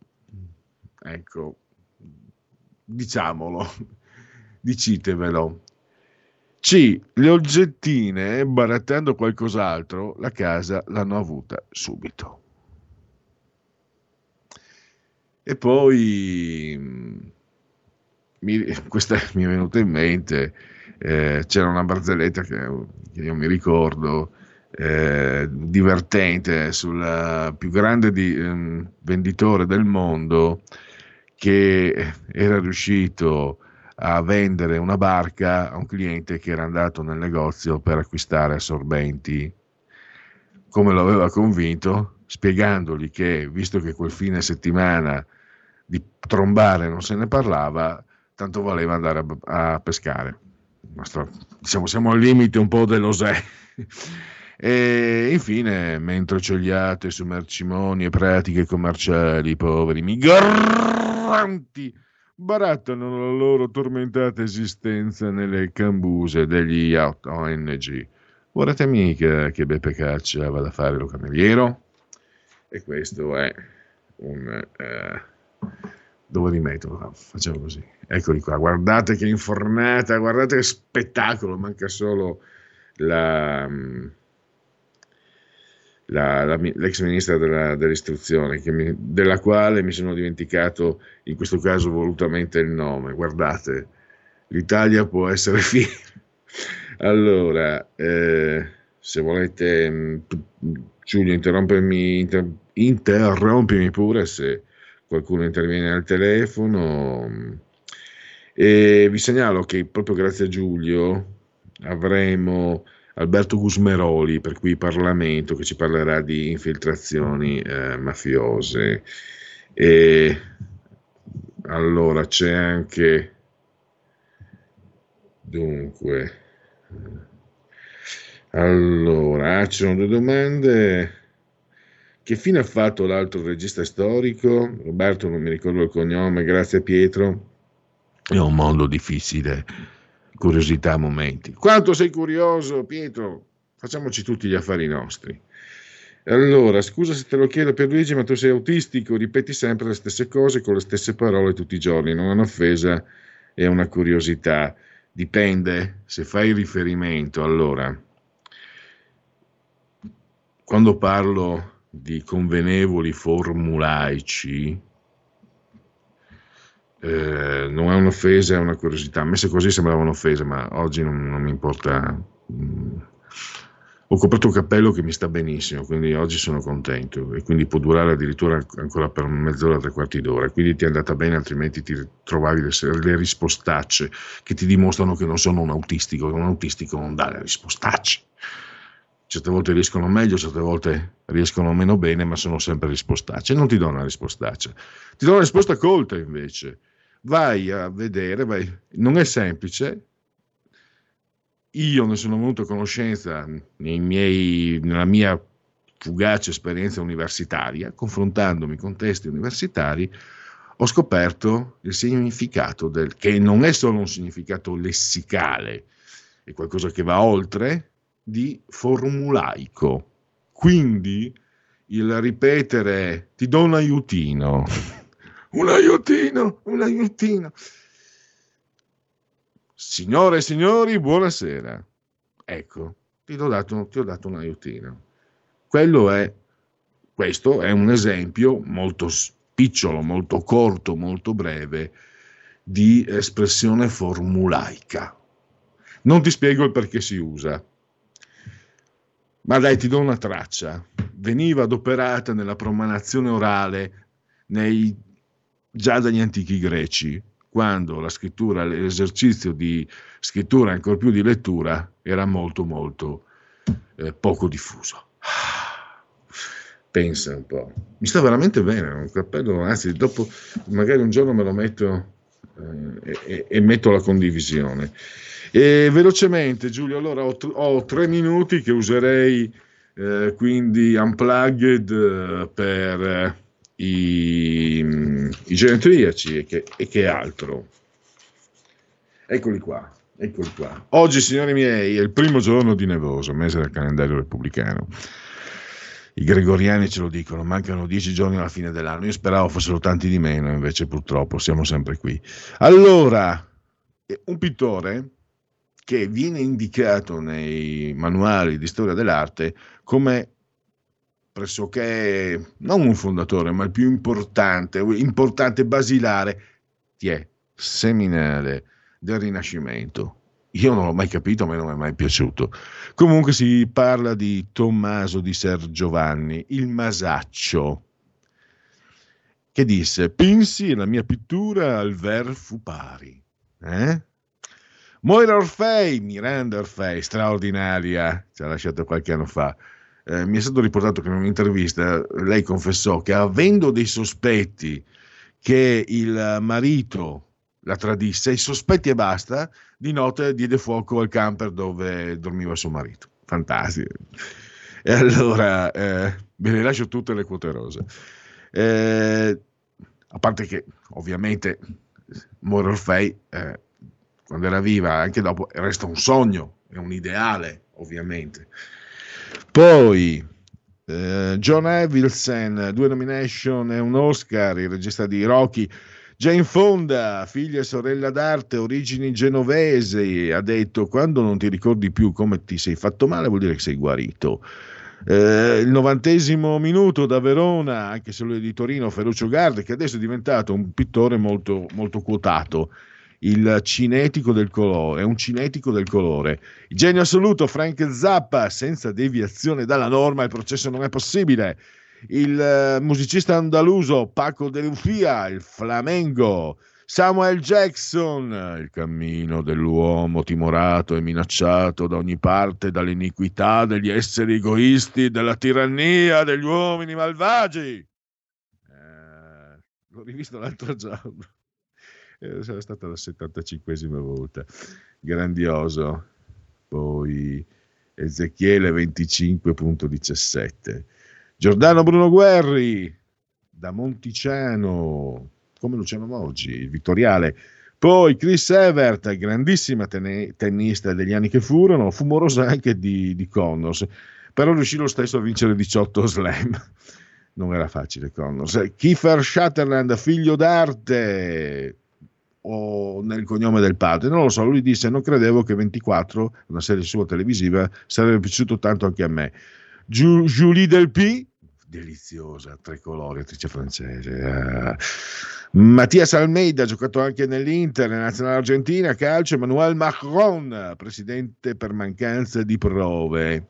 Ecco, diciamolo, dicitevelo. C. Le oggettine, barattando qualcos'altro, la casa l'hanno avuta subito. E poi, mi, questa mi è venuta in mente, eh, c'era una barzelletta che, che io mi ricordo, eh, divertente sul più grande di, eh, venditore del mondo che era riuscito a vendere una barca a un cliente che era andato nel negozio per acquistare assorbenti. Come lo aveva convinto? Spiegandogli che, visto che quel fine settimana di trombare non se ne parlava, tanto valeva andare a, a pescare. Nostro, diciamo, siamo al limite un po' dell'osè. E infine, mentre cegliate su mercimoni e pratiche commerciali, i poveri migranti barattano la loro tormentata esistenza nelle cambuse degli ONG. Guardate mica che Beppe Caccia vada a fare lo cameriere? E questo è un... Eh, dove li metto? Facciamo così. Eccoli qua, guardate che infornata, guardate che spettacolo, manca solo la la, la, l'ex ministra della, dell'istruzione, mi, della quale mi sono dimenticato in questo caso volutamente il nome. Guardate, l'Italia può essere fiera. Allora, eh, se volete, mm, Giulio, interrompimi, inter, interrompimi pure se qualcuno interviene al telefono. E vi segnalo che proprio grazie a Giulio avremo Alberto Gusmeroli, per cui Parlamento, che ci parlerà di infiltrazioni eh, mafiose. E allora c'è anche, dunque, allora, ci sono due domande. Che fine ha fatto l'altro regista storico? Roberto, non mi ricordo il cognome, grazie Pietro. È un mondo difficile curiosità a momenti. Quanto sei curioso, Pietro? Facciamoci tutti gli affari nostri. Allora, scusa se te lo chiedo per Luigi, ma tu sei autistico, ripeti sempre le stesse cose con le stesse parole tutti i giorni, non è un'offesa, è una curiosità. Dipende se fai riferimento. Allora, quando parlo di convenevoli formulaici, eh, non è un'offesa, è una curiosità. Messe così sembrava un'offesa, ma oggi non, non mi importa. Mm. Ho comprato un cappello che mi sta benissimo, quindi oggi sono contento e quindi può durare addirittura ancora per mezz'ora, tre quarti d'ora. Quindi ti è andata bene, altrimenti ti trovavi le, le rispostacce che ti dimostrano che non sono un autistico. Un autistico non dà le rispostacce. Certe volte riescono meglio, certe volte riescono meno bene, ma sono sempre rispostacce. Non ti do una rispostaccia, ti do una risposta colta invece vai a vedere, vai. non è semplice. Io ne sono venuto a conoscenza miei, nella mia fugace esperienza universitaria, confrontandomi con testi universitari, ho scoperto il significato del, che non è solo un significato lessicale, è qualcosa che va oltre, di formulaico. Quindi il ripetere ti do un aiutino, un aiutino, un aiutino. Signore e signori, buonasera. Ecco, ti ho dato, ti ho dato un aiutino. Quello è, questo è un esempio molto spicciolo, molto corto, molto breve di espressione formulaica. Non ti spiego il perché si usa, ma dai, ti do una traccia. Veniva adoperata nella promanazione orale nei, già dagli antichi greci, quando la scrittura, l'esercizio di scrittura, ancora più di lettura, era molto molto eh, poco diffuso. Pensa un po', mi sta veramente bene, un cappello, anzi, dopo magari un giorno me lo metto eh, e, e, metto la condivisione. E velocemente, Giulio, allora ho, ho tre minuti che userei eh, quindi unplugged eh, per i, i genetriaci e che, e che altro. Eccoli qua. Eccoli qua. Oggi, signori miei, è il primo giorno di nevoso, mese del calendario repubblicano. I gregoriani ce lo dicono, mancano dieci giorni alla fine dell'anno. Io speravo fossero tanti di meno, invece purtroppo siamo sempre qui. Allora, un pittore che viene indicato nei manuali di storia dell'arte come pressoché non un fondatore, ma il più importante, importante basilare, ti è seminale del Rinascimento. Io non l'ho mai capito, a me non è mai piaciuto. Comunque si parla di Tommaso di Ser Giovanni, il Masaccio, che disse: Pensi la mia pittura al ver fu pari. Eh? Moira Orfei, Miranda Orfei, straordinaria, ci ha lasciato qualche anno fa. Eh, mi è stato riportato che in un'intervista lei confessò che avendo dei sospetti che il marito la tradisse, i sospetti e basta, di notte diede fuoco al camper dove dormiva suo marito. Fantastico. E allora eh, le lascio tutte le quote rose. Eh, a parte che ovviamente Moro Orfei, eh, quando era viva, anche dopo, resta un sogno, è un ideale, ovviamente. Poi eh, John Evilson, due nomination e un Oscar, il regista di Rocky. Jane Fonda, figlia e sorella d'arte, origini genovesi, ha detto quando non ti ricordi più come ti sei fatto male vuol dire che sei guarito. Eh, il novantesimo minuto da Verona, anche se lui è di Torino, Ferruccio Garde, che adesso è diventato un pittore molto, molto quotato il cinetico del colore, è un cinetico del colore. Il genio assoluto Frank Zappa, senza deviazione dalla norma il processo non è possibile il eh, musicista andaluso Paco de Lufia, il Flamengo, Samuel Jackson, il cammino dell'uomo timorato e minacciato da ogni parte dall'iniquità degli esseri egoisti, dalla tirannia degli uomini malvagi. Eh, l'ho rivisto l'altro giorno, eh, sarà stata la 75esima volta, grandioso. Poi Ezechiele 25.17 Giordano Bruno Guerri da Monticiano, come Luciano Moggi, il Vittoriale. Poi Chris Evert, grandissima ten- tennista degli anni che furono, fu morosa anche di, di Connors, però riuscì lo stesso a vincere 18 slam. Non era facile Connors. Kiefer Shatterland, figlio d'arte, o nel cognome del padre, non lo so, lui disse non credevo che 24, una serie sua televisiva, sarebbe piaciuto tanto anche a me. Julie Delpy, deliziosa, tre colori, attrice francese. Uh, Mattias Almeida, giocato anche nell'Inter, nazionale argentina, calcio. Emmanuel Macron, presidente per mancanza di prove.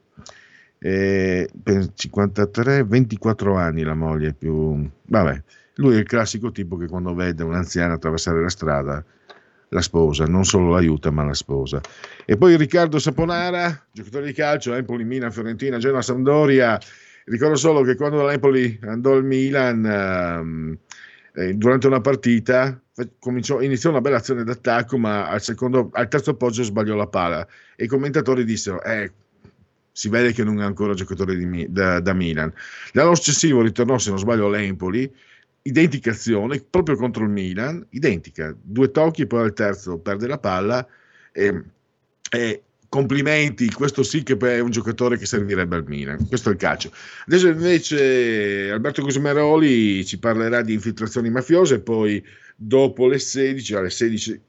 Eh, 53, 24 anni la moglie più... Vabbè, lui è il classico tipo che quando vede un'anziana attraversare la strada la sposa, non solo l'aiuta ma la sposa. E poi Riccardo Saponara, giocatore di calcio, Empoli, Milan, Fiorentina, Genoa, Sampdoria, Ricordo solo che quando l'Empoli andò al Milan, ehm, eh, durante una partita, cominciò, iniziò una bella azione d'attacco, ma al, secondo, al terzo appoggio sbagliò la pala. E i commentatori dissero: eh, si vede che non è ancora giocatore di, da, da, Milan. L'anno successivo ritornò, se non sbaglio, all'Empoli, identica azione proprio contro il Milan, identica, due tocchi, poi al terzo perde la palla e, e complimenti, questo sì che è un giocatore che servirebbe al Milan, questo è il calcio. Adesso invece Alberto Cosmeroli ci parlerà di infiltrazioni mafiose, poi dopo le 16, alle 16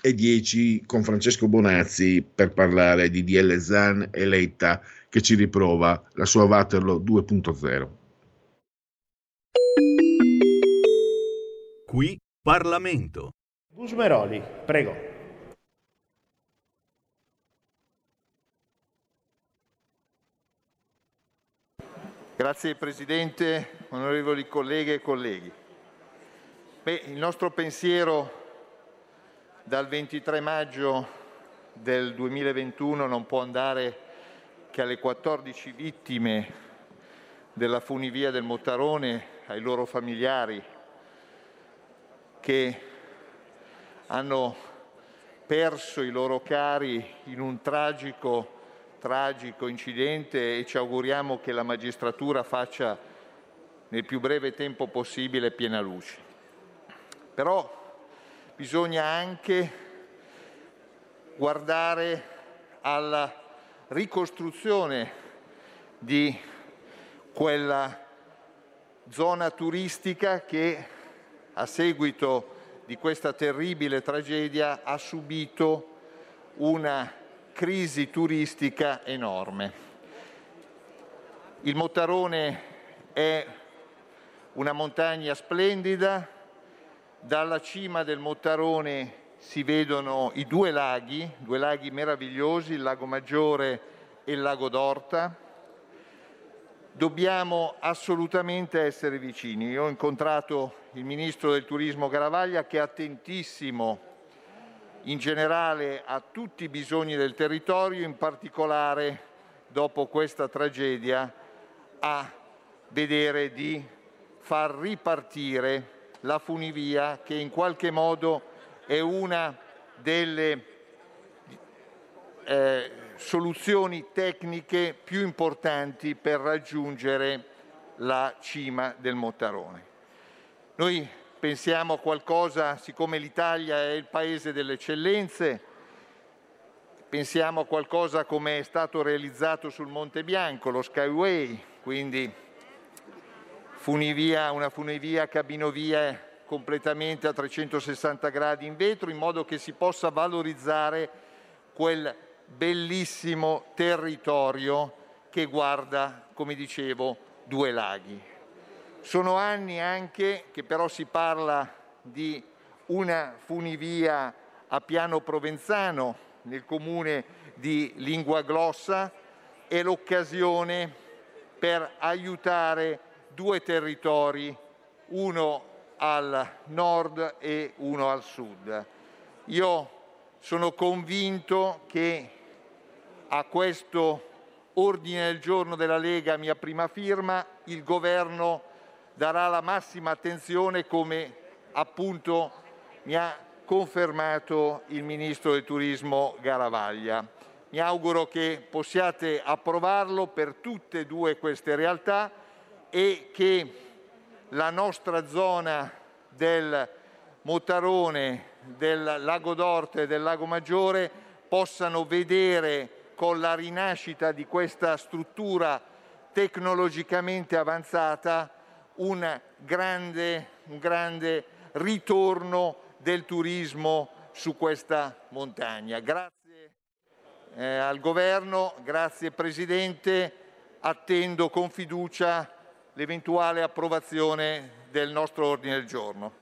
e 10 con Francesco Bonazzi per parlare di DL Zan e Letta che ci riprova la sua Waterloo 2.0. Qui Parlamento. Gusmeroli, prego. Grazie Presidente, onorevoli colleghe e colleghi. Beh, il nostro pensiero dal 23 maggio del 2021 non può andare che alle 14 vittime della funivia del Mottarone, ai loro familiari che hanno perso i loro cari in un tragico, tragico incidente e ci auguriamo che la magistratura faccia nel più breve tempo possibile piena luce. Però bisogna anche guardare alla ricostruzione di quella zona turistica che a seguito di questa terribile tragedia ha subito una crisi turistica enorme. Il Mottarone è una montagna splendida, dalla cima del Mottarone si vedono i due laghi, due laghi meravigliosi, il Lago Maggiore e il Lago d'Orta. Dobbiamo assolutamente essere vicini. Io ho incontrato il Ministro del Turismo Garavaglia che è attentissimo in generale a tutti i bisogni del territorio, in particolare dopo questa tragedia a vedere di far ripartire la funivia che in qualche modo è una delle eh, soluzioni tecniche più importanti per raggiungere la cima del Mottarone. Noi pensiamo a qualcosa, siccome l'Italia è il paese delle eccellenze, pensiamo a qualcosa come è stato realizzato sul Monte Bianco, lo Skyway, quindi funivia, una funivia cabinovia completamente a 360 gradi in vetro in modo che si possa valorizzare quel bellissimo territorio che guarda, come dicevo, due laghi. Sono anni anche che però si parla di una funivia a piano provenzano nel comune di Lingua Glossa è l'occasione per aiutare due territori, uno al nord e uno al sud. Io sono convinto che a questo ordine del giorno della Lega, mia prima firma, il Governo darà la massima attenzione come appunto mi ha confermato il Ministro del Turismo Garavaglia. Mi auguro che possiate approvarlo per tutte e due queste realtà e che la nostra zona del Mottarone, del Lago d'Orte e del Lago Maggiore possano vedere con la rinascita di questa struttura tecnologicamente avanzata un grande, un grande ritorno del turismo su questa montagna. Grazie eh, al Governo, grazie Presidente, attendo con fiducia l'eventuale approvazione del nostro ordine del giorno.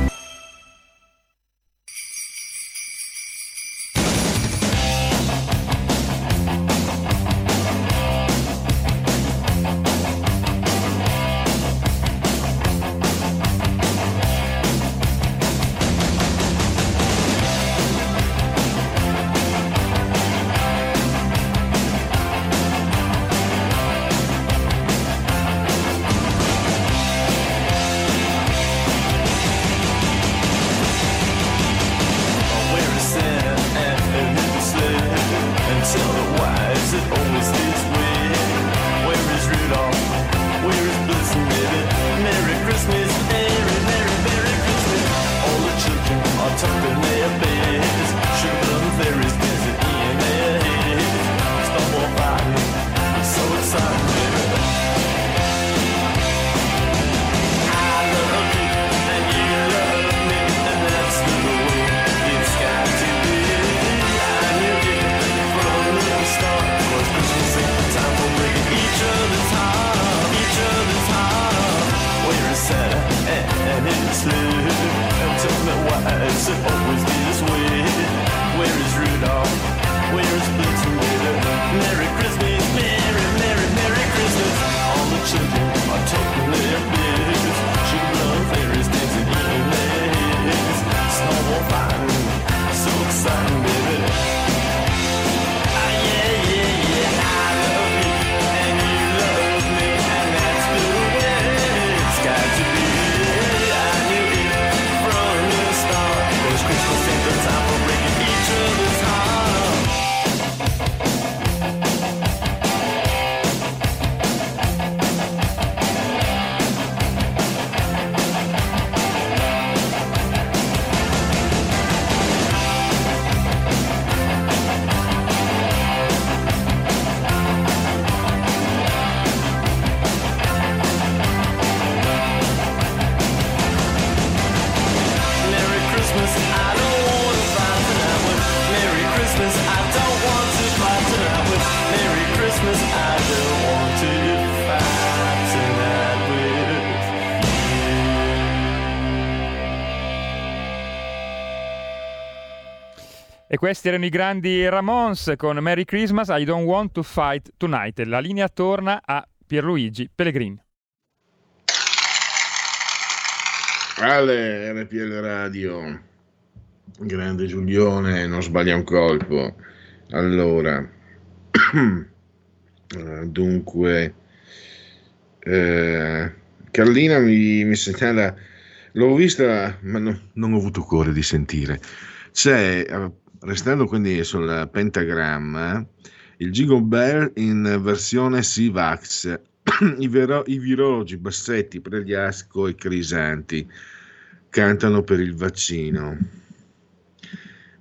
Questi erano i grandi Ramones con Merry Christmas, I Don't Want to Fight Tonight. La linea torna a Pierluigi Pellegrini. Ale, RPL Radio, grande Giulione, non sbaglia un colpo. Allora, eh, dunque, eh, Carlina mi, mi segnala, l'ho vista, ma no- non ho avuto cuore di sentire. C'è, eh, restando quindi sul pentagramma, il Jingle Bell in versione Sivax, i, vero- i virologi Bassetti, Pregliasco e Crisanti cantano per il vaccino.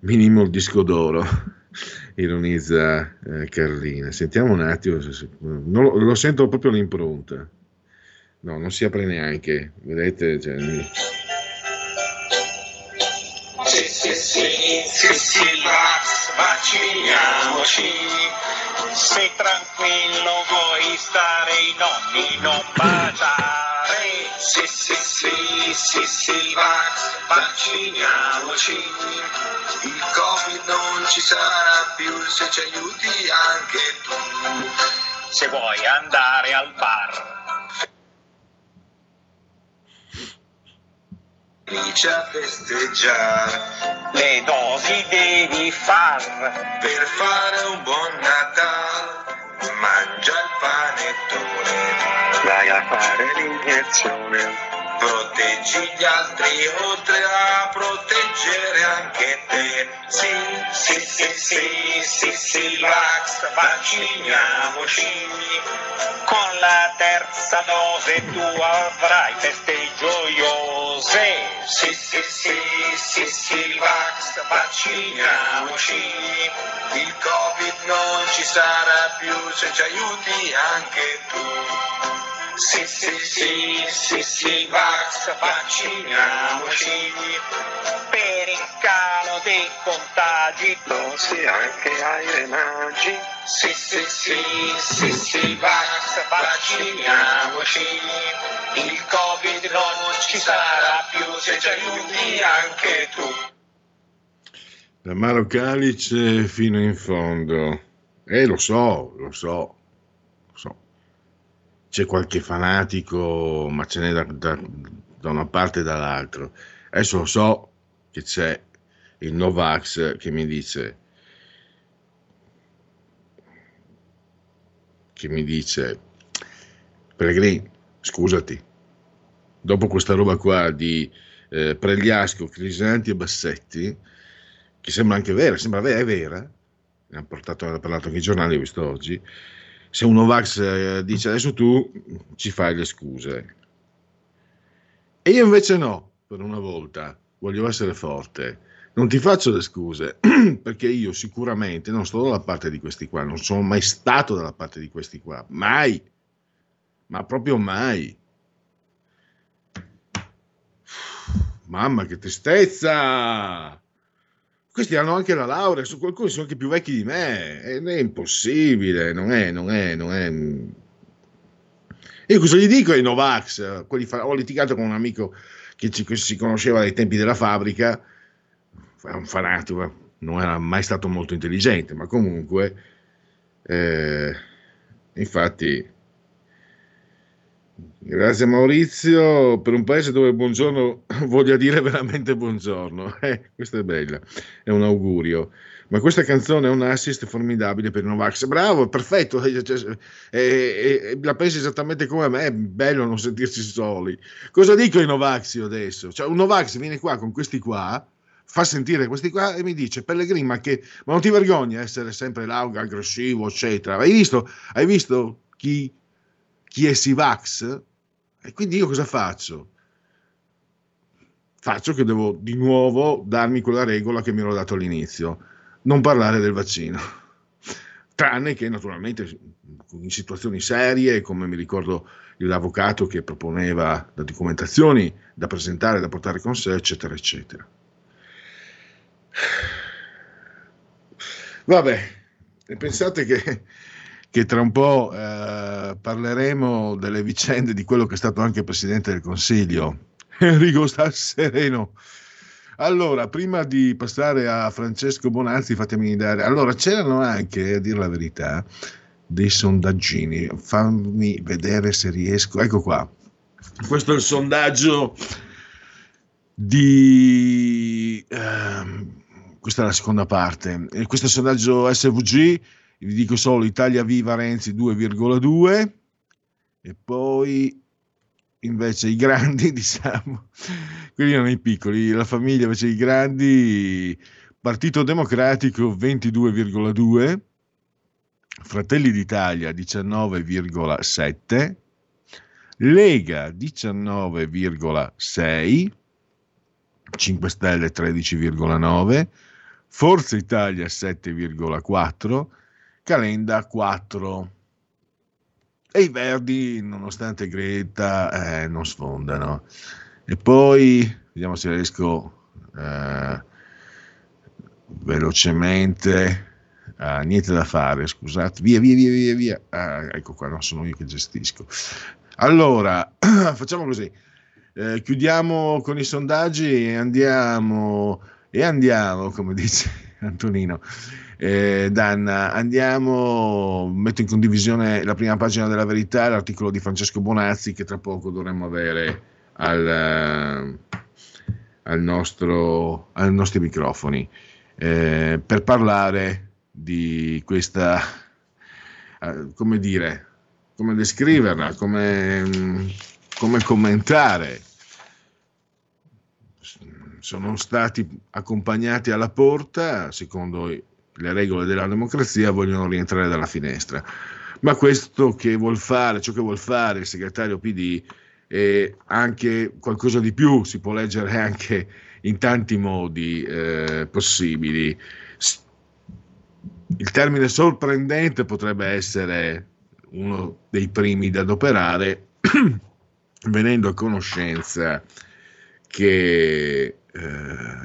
Minimo il disco d'oro, ironizza eh, Carlina. Sentiamo un attimo, se- se- lo, lo sento proprio l'impronta. No, non si apre neanche, vedete? Cioè, mi- Sì, sì, sì, vax, vacciniamoci. Sei tranquillo, vuoi stare i nonni, non baciare. Sì, sì, sì, sì, sì, vax, vacciniamoci. Il Covid non ci sarà più se ci aiuti anche tu. Se vuoi andare al bar. Felice a festeggiare. Le dosi devi far. Per fare un buon Natale, mangia il panettone. Vai a fare l'iniezione. Proteggi gli altri oltre a proteggere anche te. Sì, sì, sì, sì, sì, sì, vax, vacciniamoci. Con la terza dose tu avrai feste gioiose. Sì, sì, sì, sì, sì, vax, vacciniamoci. Il Covid non ci sarà più se ci aiuti anche tu. Sì, sì, sì, sì, sì, vax, vacciniamoci. Per il calo dei contagi. Dosi anche ai remagi. Sì, sì, sì, sì, sì, vax, vacciniamoci. Il Covid non ci sarà più se ci aiuti anche tu. L'amaro calice fino in fondo. Eh, lo so, lo so. C'è qualche fanatico, ma ce n'è da, da- da una parte e dall'altra. Adesso lo so che c'è il Novax che mi dice che mi dice Pellegrini, scusati, dopo questa roba qua di eh, Pregliasco, Crisanti e Bassetti, che sembra anche vera, sembra vera, è vera, ne hanno parlato anche i giornali, ho visto oggi, se un Novax eh, dice adesso tu ci fai le scuse, E io invece no, per una volta, voglio essere forte. Non ti faccio le scuse, perché io sicuramente non sto dalla parte di questi qua, non sono mai stato dalla parte di questi qua, mai, ma proprio mai. Mamma, che tristezza! Questi hanno anche la laurea, su qualcuno sono anche più vecchi di me, ed è impossibile, non è, non è, non è. Io cosa gli dico ai Novax? Quelli fa- Ho litigato con un amico che, ci- che si conosceva dai tempi della fabbrica, era un fanatico, non era mai stato molto intelligente, ma comunque, eh, infatti, grazie Maurizio, per un paese dove buongiorno voglia dire veramente buongiorno, eh, questa è bella, è un augurio. Ma questa canzone è un assist formidabile per i Novax. Bravo, perfetto, cioè, eh, eh, la pensi esattamente come me, è bello non sentirsi soli. Cosa dico ai Novax io adesso? Cioè, un Novax viene qua con questi qua, fa sentire questi qua e mi dice Pellegrini ma, che, ma non ti vergogni a essere sempre lauga, aggressivo eccetera hai visto, hai visto chi, chi è Sivax? e quindi io cosa faccio? faccio che devo di nuovo darmi quella regola che mi ero dato all'inizio non parlare del vaccino tranne che naturalmente in situazioni serie come mi ricordo l'avvocato che proponeva le documentazioni da presentare, da portare con sé eccetera eccetera Vabbè, e pensate che, che tra un po' eh, parleremo delle vicende di quello che è stato anche Presidente del Consiglio. Enrico sta sereno. Allora, prima di passare a Francesco Bonazzi, fatemi dare... Allora, c'erano anche, a dire la verità, dei sondaggini. Fammi vedere se riesco. Ecco qua. Questo è il sondaggio di... ehm, questa è la seconda parte. E questo è il sondaggio SVG, vi dico solo Italia Viva Renzi 2,2 e poi invece i grandi, diciamo, quelli erano i piccoli, la famiglia invece i grandi, Partito Democratico 22,2, Fratelli d'Italia 19,7, Lega 19,6, 5 Stelle 13,9, Forza Italia 7,4, Calenda 4. E i Verdi, nonostante Greta, eh, non sfondano. E poi, vediamo se riesco eh, velocemente. Ah, niente da fare, scusate. Via, via, via, via, via. Ah, ecco qua, non sono io che gestisco. Allora, facciamo così. Eh, chiudiamo con i sondaggi e andiamo, e andiamo, come dice Antonino. Eh, Danna, andiamo, metto in condivisione la prima pagina della verità, l'articolo di Francesco Bonazzi che tra poco dovremmo avere al, al nostro, ai nostri microfoni eh, per parlare di questa, eh, come dire, come descriverla, come, come commentare. Sono stati accompagnati alla porta, secondo le regole della democrazia, vogliono rientrare dalla finestra. Ma questo che vuol fare, ciò che vuol fare il segretario PD è anche qualcosa di più, si può leggere anche in tanti modi eh, possibili. Il termine sorprendente potrebbe essere uno dei primi da adoperare, venendo a conoscenza che eh,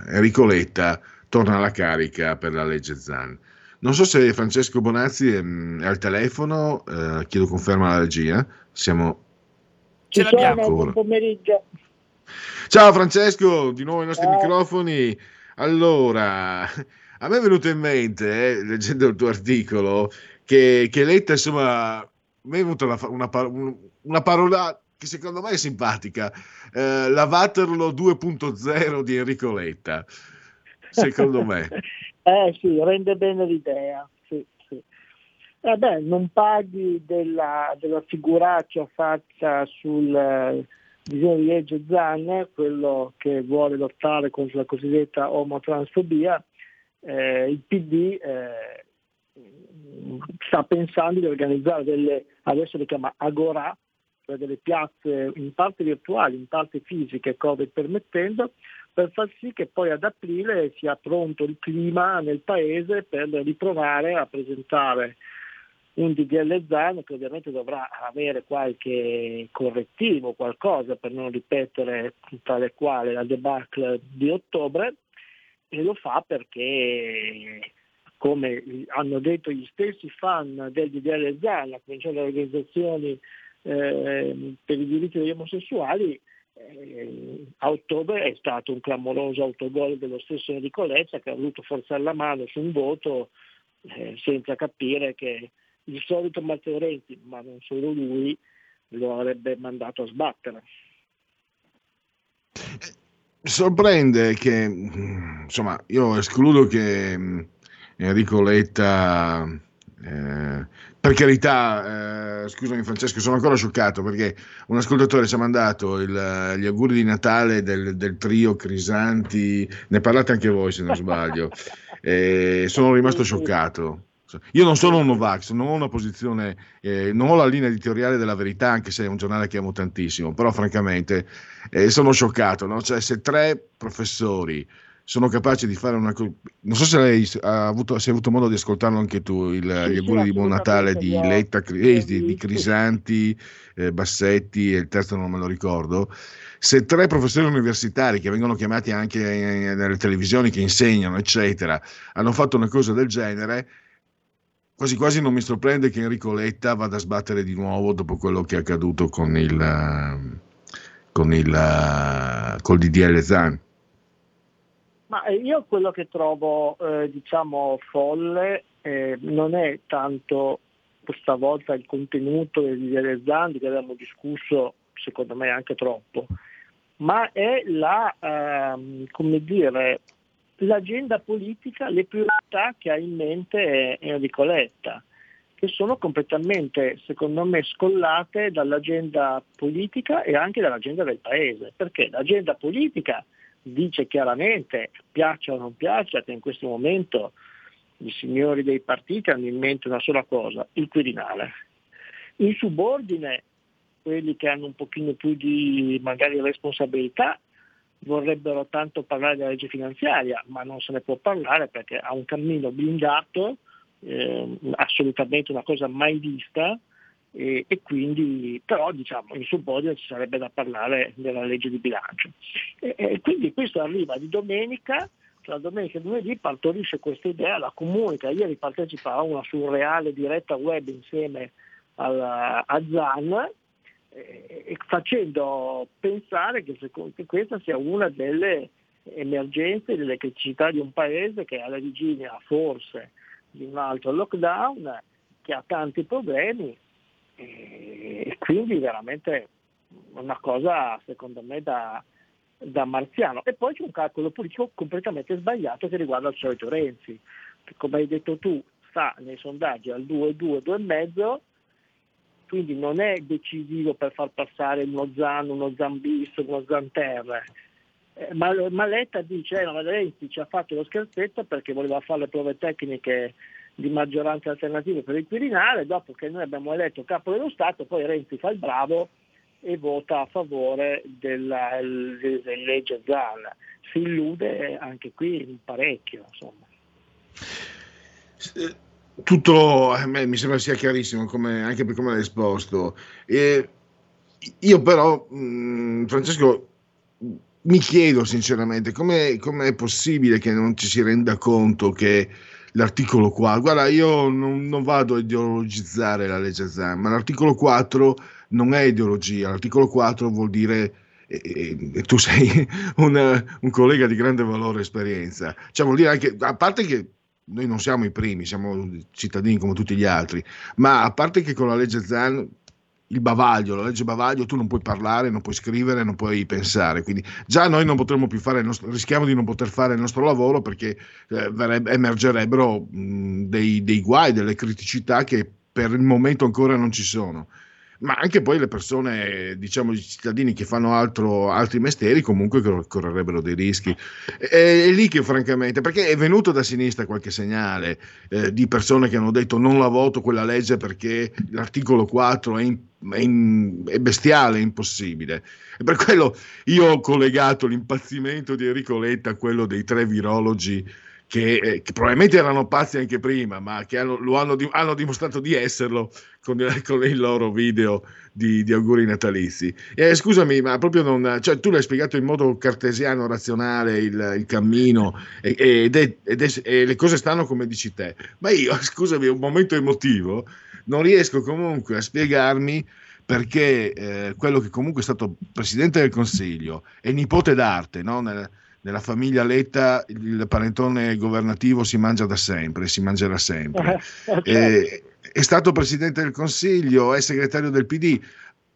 Enrico Letta torna alla carica per la legge Zan. Non so se Francesco Bonazzi è, è al telefono, eh, chiedo conferma alla regia. Siamo sono, Ancora. buon pomeriggio. Ciao Francesco, di nuovo ai nostri Ciao. microfoni. Allora, a me è venuto in mente, eh, leggendo il tuo articolo, che, che Letta, insomma, me è venuta una, una una parola che secondo me è simpatica, eh, la Waterloo 2.0 di Enrico Letta, secondo me. Eh sì, rende bene l'idea. Sì, sì. Eh non paghi della, della figuraccia fatta sul eh, disegno di legge Zan, quello che vuole lottare contro la cosiddetta omotransfobia, eh, il PD eh, sta pensando di organizzare delle, adesso le chiama Agorà, cioè delle piazze in parte virtuali, in parte fisiche, Covid permettendo, per far sì che poi ad aprile sia pronto il clima nel paese per riprovare a presentare un DDL Zan che ovviamente dovrà avere qualche correttivo, qualcosa per non ripetere tale quale la debacle di ottobre e lo fa perché come hanno detto gli stessi fan del DDL Zan, a cominciare dalle organizzazioni eh, per i diritti degli omosessuali, a ottobre è stato un clamoroso autogol dello stesso Enrico Leccia che ha voluto forzare la mano su un voto eh, senza capire che il solito Matteo Renzi, ma non solo lui, lo avrebbe mandato a sbattere. Sorprende che, insomma, io escludo che mh, Enrico Letta, eh, per carità, eh, scusami Francesco, sono ancora scioccato perché un ascoltatore ci ha mandato il- gli auguri di Natale del, del trio Crisanti, ne parlate anche voi se non sbaglio, e sono rimasto scioccato. Io non sono un Novax, non ho una posizione, eh, non ho la linea editoriale della verità, anche se è un giornale che amo tantissimo, però francamente eh, sono scioccato, no? Cioè, se tre professori sono capaci di fare una cosa, non so se lei ha avuto, se hai avuto modo di ascoltarlo anche tu, il- Sì, gli sì, auguri di buon Natale di Letta, eh, di, di Crisanti, eh, Bassetti e il terzo non me lo ricordo. Se tre professori universitari che vengono chiamati anche eh, nelle televisioni, che insegnano, eccetera, hanno fatto una cosa del genere, quasi quasi non mi sorprende che Enrico Letta vada a sbattere di nuovo dopo quello che è accaduto con il eh, con il eh, col DDL Zan. Ma eh, io quello che trovo eh, diciamo folle eh, non è tanto questa volta il contenuto del DDL Zan che abbiamo discusso secondo me anche troppo, ma è la, ehm, come dire, l'agenda politica, le priorità che ha in mente Enrico Letta, che sono completamente, secondo me, scollate dall'agenda politica e anche dall'agenda del Paese, perché l'agenda politica dice chiaramente, piaccia o non piaccia, che in questo momento i signori dei partiti hanno in mente una sola cosa, il Quirinale. In subordine, quelli che hanno un pochino più di magari responsabilità vorrebbero tanto parlare della legge finanziaria, ma non se ne può parlare perché ha un cammino blindato, eh, assolutamente una cosa mai vista, e, e quindi però diciamo in subordine ci sarebbe da parlare della legge di bilancio. E, e quindi questo arriva di domenica, la domenica e lunedì partorisce questa idea, la comunica, ieri partecipava a una surreale diretta web insieme alla- a Zan, facendo pensare che, che questa sia una delle emergenze, delle criticità di un paese che è alla vigilia forse di un altro lockdown, che ha tanti problemi e quindi veramente una cosa secondo me da, da marziano. E poi c'è un calcolo politico completamente sbagliato che riguarda il solito Renzi, che come hai detto tu sta nei sondaggi al 2, 2, 2,5 quindi non è decisivo per far passare uno Zan, uno Zan bis, uno Zan ter. Eh, ma, ma Letta dice eh, no, Renzi ci ha fatto lo scherzetto perché voleva fare le prove tecniche di maggioranza alternativa per il Quirinale, dopo che noi abbiamo eletto capo dello Stato, poi Renzi fa il bravo e vota a favore della, della legge Zan. Si illude anche qui parecchio. Insomma. Tutto me mi sembra sia chiarissimo come- anche per come l'hai esposto. E io però, mh, Francesco, mi chiedo sinceramente come è possibile che non ci si renda conto che l'articolo 4, guarda, io non, non vado a ideologizzare la legge Zan, ma l'articolo 4 non è ideologia, l'articolo 4 vuol dire, e, e- e tu sei un, un collega di grande valore e esperienza, cioè vuol dire anche, a parte che noi non siamo i primi, siamo cittadini come tutti gli altri, ma a parte che con la legge Zan il bavaglio, la legge bavaglio, tu non puoi parlare, non puoi scrivere, non puoi pensare. Quindi già noi non potremmo più fare il nostro, rischiamo di non poter fare il nostro lavoro perché eh, verrebbe- emergerebbero mh, dei, dei guai, delle criticità che per il momento ancora non ci sono. Ma anche poi le persone, diciamo i cittadini che fanno altro- altri mestieri comunque cor- correrebbero dei rischi. È, è lì che francamente, perché è venuto da sinistra qualche segnale eh, di persone che hanno detto non la voto quella legge perché l'articolo 4 è, in- è in- è bestiale, è impossibile. E per quello io ho collegato l'impazzimento di Enrico Letta a quello dei tre virologi che, eh, che probabilmente erano pazzi anche prima, ma che hanno, hanno, hanno dimostrato di esserlo con, con il loro video di, di auguri natalizi. E, scusami, ma proprio non. Cioè, tu l'hai spiegato in modo cartesiano, razionale il, il cammino e, ed è- ed è- e le cose stanno come dici te. Ma io, scusami, un momento emotivo, non riesco comunque a spiegarmi perché eh, quello che comunque è stato presidente del Consiglio e nipote d'arte, no? Nel- nella famiglia Letta il parentone governativo si mangia da sempre, si mangerà sempre. Eh, è stato presidente del Consiglio, è segretario del PD.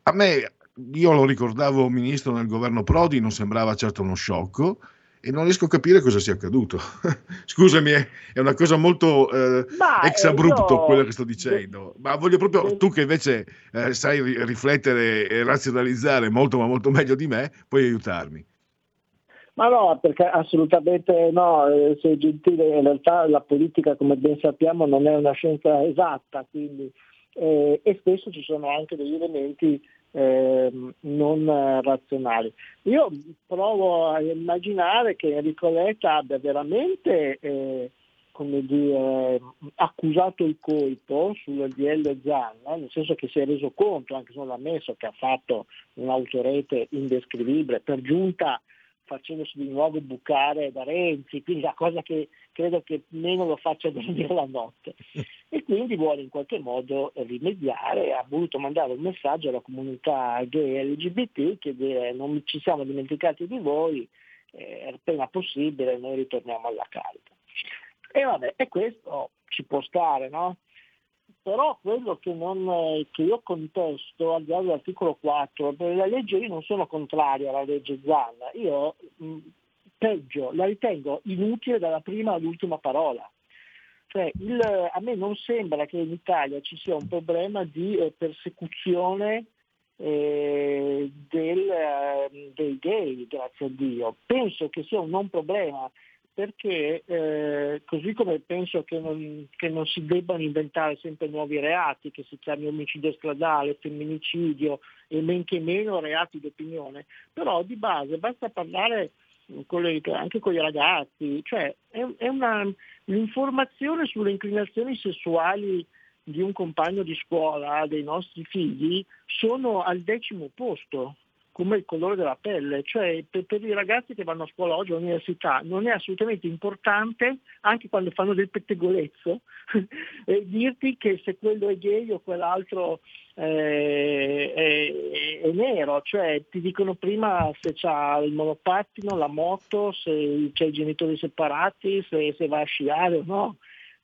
A me, io lo ricordavo ministro nel governo Prodi, non sembrava certo uno sciocco e non riesco a capire cosa sia accaduto. Scusami, è una cosa molto eh, Ma, ex eh, abrupto io- quello che sto dicendo, ma voglio proprio, tu che invece eh, sai ri- riflettere e razionalizzare molto ma molto meglio di me, puoi aiutarmi. Ma no, perché assolutamente no, eh, sei gentile, in realtà la politica come ben sappiamo non è una scienza esatta, quindi, eh, e spesso ci sono anche degli elementi ehm, non eh, razionali. Io provo a immaginare che Enrico Letta abbia veramente eh, dire, accusato il colpo sul DL Zanna, nel senso che si è reso conto, anche se non l'ha ammesso, che ha fatto un'autorete indescrivibile, per giunta facendosi di nuovo bucare da Renzi, quindi la cosa che credo che meno lo faccia dormire la notte. E quindi vuole in qualche modo rimediare, ha voluto mandare un messaggio alla comunità gay e LGBT che dire non ci siamo dimenticati di voi, eh, appena possibile noi ritorniamo alla carica. E vabbè, e questo ci può stare, no? Però quello che, non, che io contesto al di là dell'articolo 4, per la legge io non sono contrario alla legge Zanna, io mh, peggio, la ritengo inutile dalla prima all'ultima parola. Cioè, il- a me non sembra che in Italia ci sia un problema di eh, persecuzione eh, del, eh, dei gay, grazie a Dio. Penso che sia un non problema perché eh, così come penso che non, che non si debbano inventare sempre nuovi reati, che si chiami omicidio stradale, femminicidio e men che meno reati d'opinione, però di base basta parlare con le- anche con i ragazzi, cioè è, è una, l'informazione sulle inclinazioni sessuali di un compagno di scuola, dei nostri figli, sono al decimo posto, come il colore della pelle, cioè per, per i ragazzi che vanno a scuola oggi all'università non è assolutamente importante, anche quando fanno del pettegolezzo, dirti che se quello è gay o quell'altro eh, è, è nero, cioè ti dicono prima se c'ha il monopattino, la moto, se c'è i genitori separati, se, se va a sciare o no.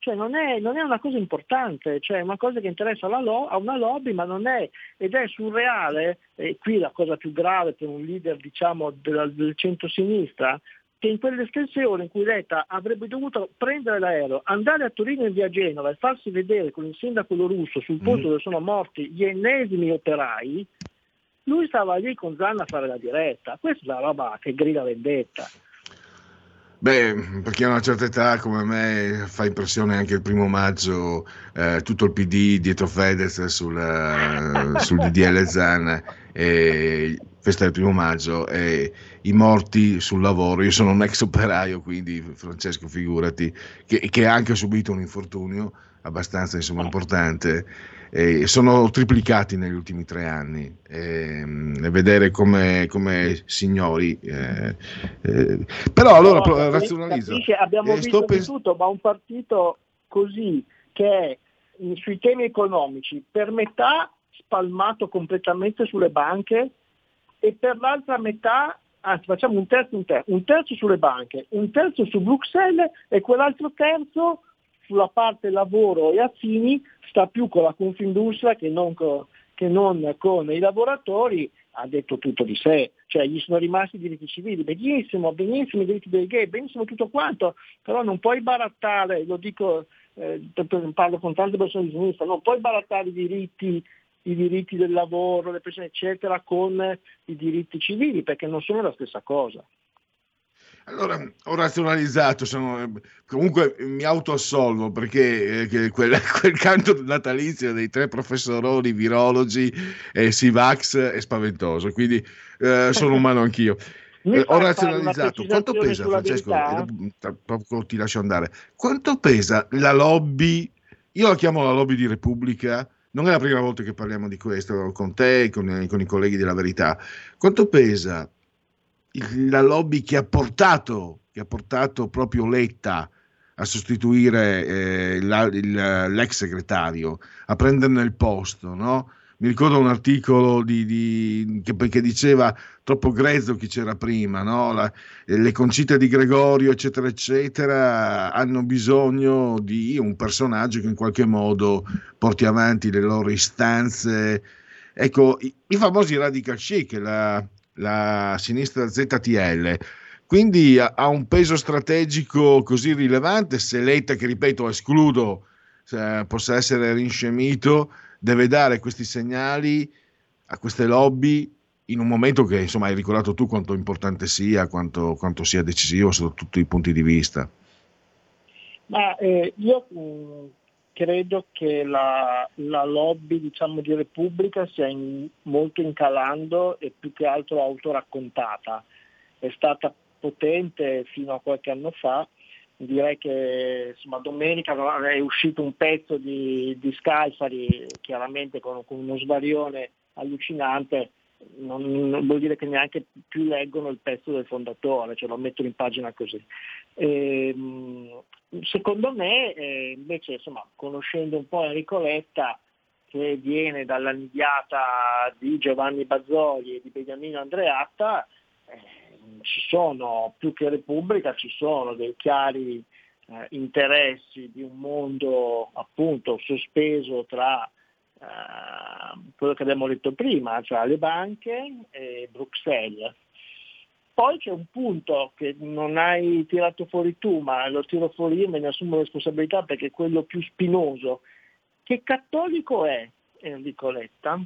Cioè non è, non è una cosa importante, cioè è una cosa che interessa alla lo- a una lobby, ma non è, ed è surreale, e qui la cosa più grave per un leader diciamo del, del centro-sinistra, che in quell'estensione in cui Letta avrebbe dovuto prendere l'aereo, andare a Torino e via Genova e farsi vedere con il sindaco russo sul posto dove sono morti gli ennesimi operai, lui stava lì con Zanna a fare la diretta. Questa è la roba che grida vendetta. Beh, per chi ha una certa età come me fa impressione anche il primo maggio eh, tutto il PD dietro Fedez sul, eh, sul DDL Zan e festa del primo maggio e i morti sul lavoro. Io sono un ex operaio, quindi Francesco figurati, che, che ha anche subito un infortunio abbastanza insomma, importante. E sono triplicati negli ultimi tre anni. E, e vedere come, come signori eh, eh, però allora No, razionalizzo capisci, abbiamo Eh, visto pens- tutto, ma un partito così che è mh, sui temi economici per metà spalmato completamente sulle banche e per l'altra metà, anzi facciamo un terzo, un terzo, un terzo sulle banche, un terzo su Bruxelles e quell'altro terzo sulla parte lavoro e affini sta più con la Confindustria che non con, che non con i lavoratori, ha detto tutto di sé, cioè gli sono rimasti i diritti civili, benissimo, benissimo i diritti dei gay, benissimo tutto quanto, però non puoi barattare, lo dico, eh, parlo con tante persone di sinistra, non puoi barattare i diritti i diritti del lavoro, le pensioni, eccetera, con i diritti civili, perché non sono la stessa cosa. Allora, ho razionalizzato, sono- comunque mi autoassolvo perché eh, quel, quel canto natalizio dei tre professoroni virologi e Sivax è spaventoso, quindi eh, sono umano anch'io. Eh, ho razionalizzato. Quanto pesa, Francesco? Eh, ti lascio andare. Quanto pesa la lobby? Io la chiamo la lobby di Repubblica. Non è la prima volta che parliamo di questo con te e con, con i colleghi della Verità. Quanto pesa la lobby che ha portato, che ha portato proprio Letta a sostituire eh, la- il- l'ex segretario, a prenderne il posto, no? Mi ricordo un articolo di, di- che, che diceva troppo grezzo chi c'era prima, no? La- le concite di Gregorio, eccetera, eccetera, hanno bisogno di un personaggio che in qualche modo porti avanti le loro istanze. Ecco, i, i famosi radical chic, la, la sinistra ZTL. Quindi ha, un peso strategico così rilevante. Se Letta, che ripeto, escludo eh, possa essere rinscemito, deve dare questi segnali a queste lobby in un momento che insomma hai ricordato tu quanto importante sia, quanto, quanto sia decisivo sotto tutti i punti di vista. Ma eh, io mh, credo che la, la lobby diciamo, di Repubblica sia in- molto incalando e più che altro autoraccontata. È stata potente fino a qualche anno fa, direi che insomma, domenica è uscito un pezzo di, di Scalfari, chiaramente con, con uno svarione allucinante, non, non vuol dire che neanche più leggono il pezzo del fondatore, cioè lo mettono in pagina così. Ehm, secondo me, eh, invece, insomma, conoscendo un po' Enrico Letta, che viene dalla nidiata di Giovanni Bazzoli e di Beniamino Andreatta, eh, ci sono, più che Repubblica, ci sono dei chiari eh, interessi di un mondo appunto sospeso tra eh, quello che abbiamo detto prima, cioè le banche e Bruxelles. Poi c'è un punto che non hai tirato fuori tu, ma lo tiro fuori io, me ne assumo responsabilità perché è quello più spinoso. Che cattolico è Enrico Letta?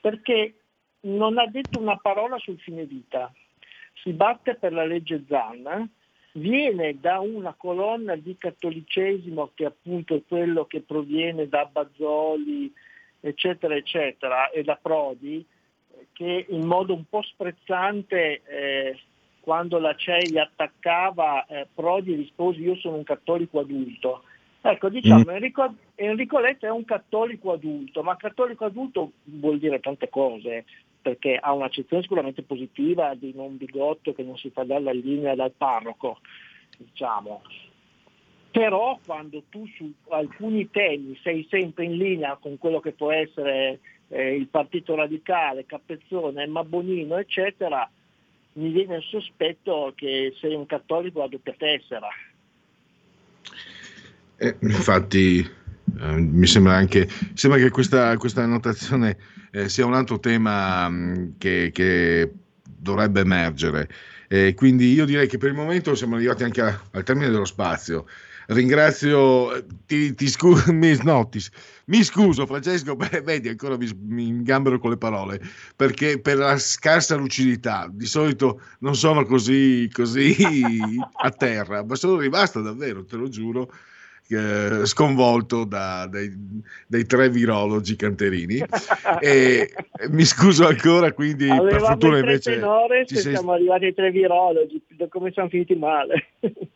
Perché non ha detto una parola sul fine vita, si batte per la legge Zanna, viene da una colonna di cattolicesimo che appunto è quello che proviene da Bazzoli, eccetera, eccetera, e da Prodi, che in modo un po' sprezzante eh, quando la CEI attaccava eh, Prodi rispose io sono un cattolico adulto. Ecco, diciamo, Mm. Enrico, Enrico Letta è un cattolico adulto, ma cattolico adulto vuol dire tante cose, perché ha un'accezione sicuramente positiva di non bigotto che non si fa dalla linea dal parroco, diciamo. Però quando tu su alcuni temi sei sempre in linea con quello che può essere eh, il Partito Radicale, Capezzone, Emma Bonino, eccetera, mi viene il sospetto che sei un cattolico a doppia tessera. Eh, infatti, eh, mi sembra anche sembra che questa, questa annotazione eh, sia un altro tema mh, che, che dovrebbe emergere. Eh, quindi io direi che per il momento siamo arrivati anche a- al termine dello spazio. Ringrazio, ti, ti scu- mi, no, mi scuso Francesco, beh, vedi ancora mi, mi ingambero con le parole, perché per la scarsa lucidità, di solito non sono così, così a terra, ma sono rimasto davvero, te lo giuro, eh, sconvolto da- dai, dai tre virologi canterini e mi scuso ancora quindi per Avevamo fortuna i tre invece tenores ci sei- siamo arrivati ai tre virologi, come siamo finiti male.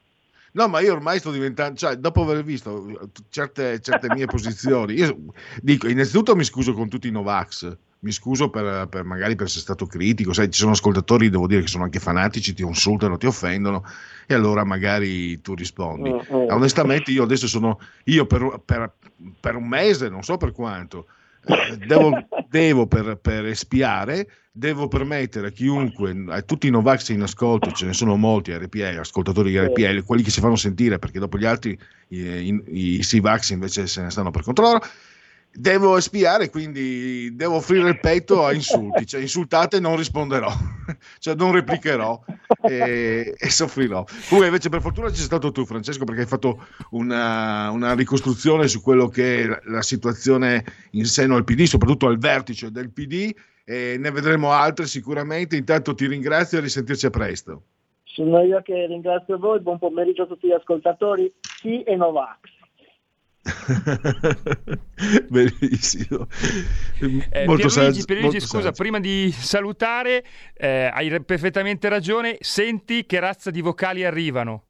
No, ma io ormai sto diventando, cioè, dopo aver visto eh, certe, certe mie posizioni, io dico, innanzitutto mi scuso con tutti i Novax, mi scuso per, per- magari per essere stato critico, sai, ci sono ascoltatori, devo dire, che sono anche fanatici, ti insultano, ti offendono, e allora magari tu rispondi. Mm, mm. Onestamente io adesso sono, io per, per- per un mese, non so per quanto, eh, devo, devo per, per espiare, devo permettere a chiunque, a tutti i Novax in ascolto, ce ne sono molti RPL, ascoltatori di RPL, quelli che si fanno sentire perché dopo gli altri i, i, i Sivax invece se ne stanno per conto loro, devo espiare, quindi devo offrire il petto a insulti, cioè insultate non risponderò, cioè non replicherò e, e soffrirò. Comunque invece per fortuna ci sei stato tu Francesco perché hai fatto una, una ricostruzione su quello che è la, situazione in seno al PD, soprattutto al vertice del PD e ne vedremo altre sicuramente. Intanto ti ringrazio e risentirci a presto. Sono io che ringrazio voi, buon pomeriggio a tutti gli ascoltatori, sì e Novax. Benissimo. Eh, Molto Pierluigi, saggio, Pierluigi, molto scusa, saggio. prima di salutare, eh, hai perfettamente ragione. Senti che razza di vocali arrivano.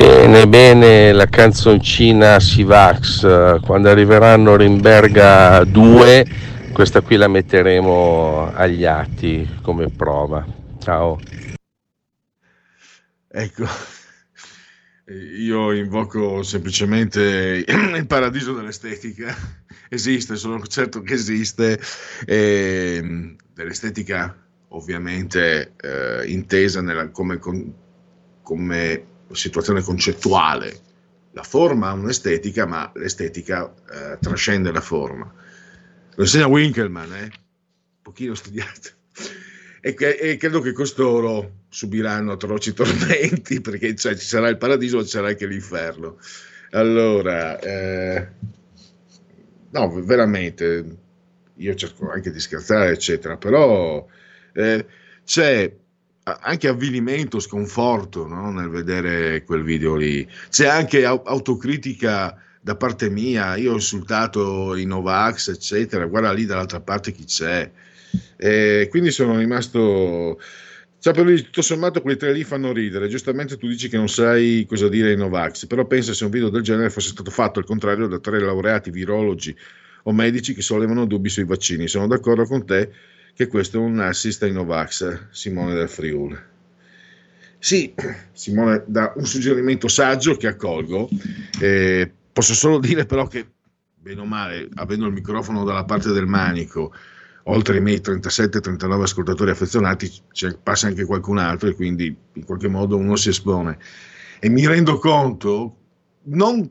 Bene, bene, la canzoncina Sivax, quando arriveranno Rimberga 2, questa qui la metteremo agli atti come prova. Ciao. Ecco, io invoco semplicemente il paradiso dell'estetica. Esiste, sono certo che esiste, e, dell'estetica ovviamente eh, intesa nella- come, con- come situazione concettuale. La forma ha un'estetica, ma l'estetica eh, trascende la forma. Lo insegna Winkelmann, eh? un pochino studiato. E, e credo che costoro subiranno atroci tormenti perché cioè, ci sarà il paradiso ma ci sarà anche l'inferno. Allora, eh, no, veramente, io cerco anche di scherzare, eccetera, però eh, c'è anche avvilimento, sconforto no, nel vedere quel video lì. C'è anche au- autocritica da parte mia, io ho insultato i Novax, eccetera, guarda lì dall'altra parte chi c'è. E quindi sono rimasto. Cioè, per tutto sommato, quei tre lì fanno ridere. Giustamente tu dici che non sai cosa dire ai Novax, però pensa se un video del genere fosse stato fatto al contrario da tre laureati virologi o medici che sollevano dubbi sui vaccini. Sono d'accordo con te che questo è un assist ai Novax, Simone del Friuli. Sì, Simone dà un suggerimento saggio che accolgo. Eh, posso solo dire però che, bene o male, avendo il microfono dalla parte del manico, oltre ai miei 37-39 ascoltatori affezionati, passa anche qualcun altro e quindi in qualche modo uno si espone. E mi rendo conto, non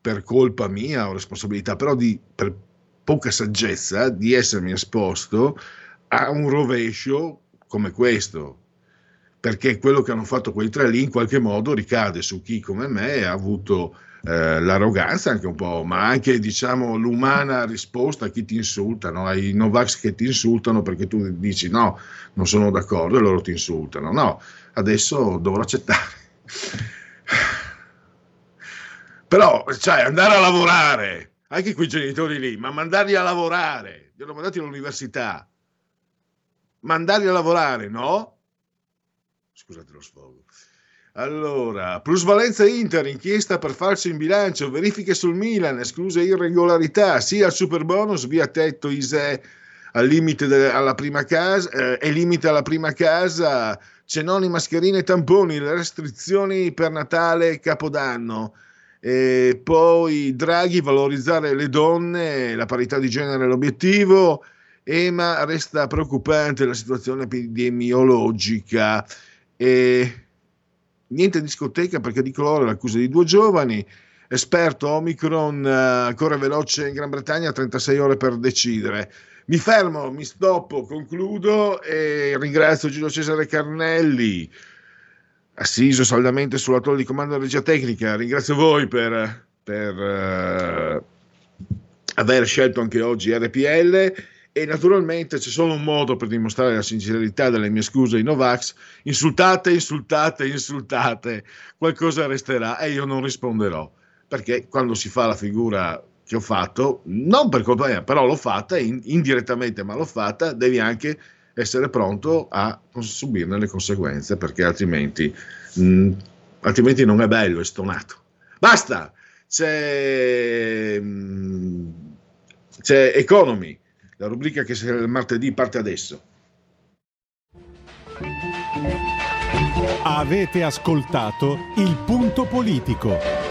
per colpa mia o responsabilità, però di, per poca saggezza, di essermi esposto a un rovescio come questo. Perché quello che hanno fatto quei tre lì in qualche modo ricade su chi come me ha avuto eh, l'arroganza anche un po', ma anche diciamo l'umana risposta a chi ti insulta, no? ai Novax che ti insultano perché tu dici no, non sono d'accordo e loro ti insultano. No, adesso dovrò accettare. Però, cioè, andare a lavorare, anche quei genitori lì, ma mandarli a lavorare, li hanno mandati all'università, mandarli a lavorare, no? Scusate lo sfogo. Allora, plusvalenza Inter, inchiesta per falso in bilancio, verifiche sul Milan, escluse irregolarità, sia al super via tetto ISE al limite de- alla prima casa, eh, e limite alla prima casa, cenoni, mascherine e tamponi, le restrizioni per Natale e Capodanno. E poi Draghi, valorizzare le donne, la parità di genere è l'obiettivo. EMA resta preoccupante la situazione epidemiologica. E niente discoteca perché di colore l'accusa di due giovani. Esperto Omicron, eh, ancora veloce in Gran Bretagna, 36 ore per decidere. Mi fermo, mi stoppo, concludo e ringrazio Giulio Cesare Carnelli, assiso saldamente sulla torre di comando della regia tecnica. Ringrazio voi per, per eh, aver scelto anche oggi RPL e naturalmente c'è solo un modo per dimostrare la sincerità delle mie scuse ai Novax. Insultate, insultate, insultate, qualcosa resterà e io non risponderò perché quando si fa la figura che ho fatto, non per colpa mia, però l'ho fatta in- indirettamente, ma l'ho fatta, devi anche essere pronto a subirne le conseguenze perché altrimenti, mh, altrimenti non è bello, è stonato. Basta! C'è, mh, c'è Economy, la rubrica che il martedì parte adesso. Avete ascoltato il punto politico.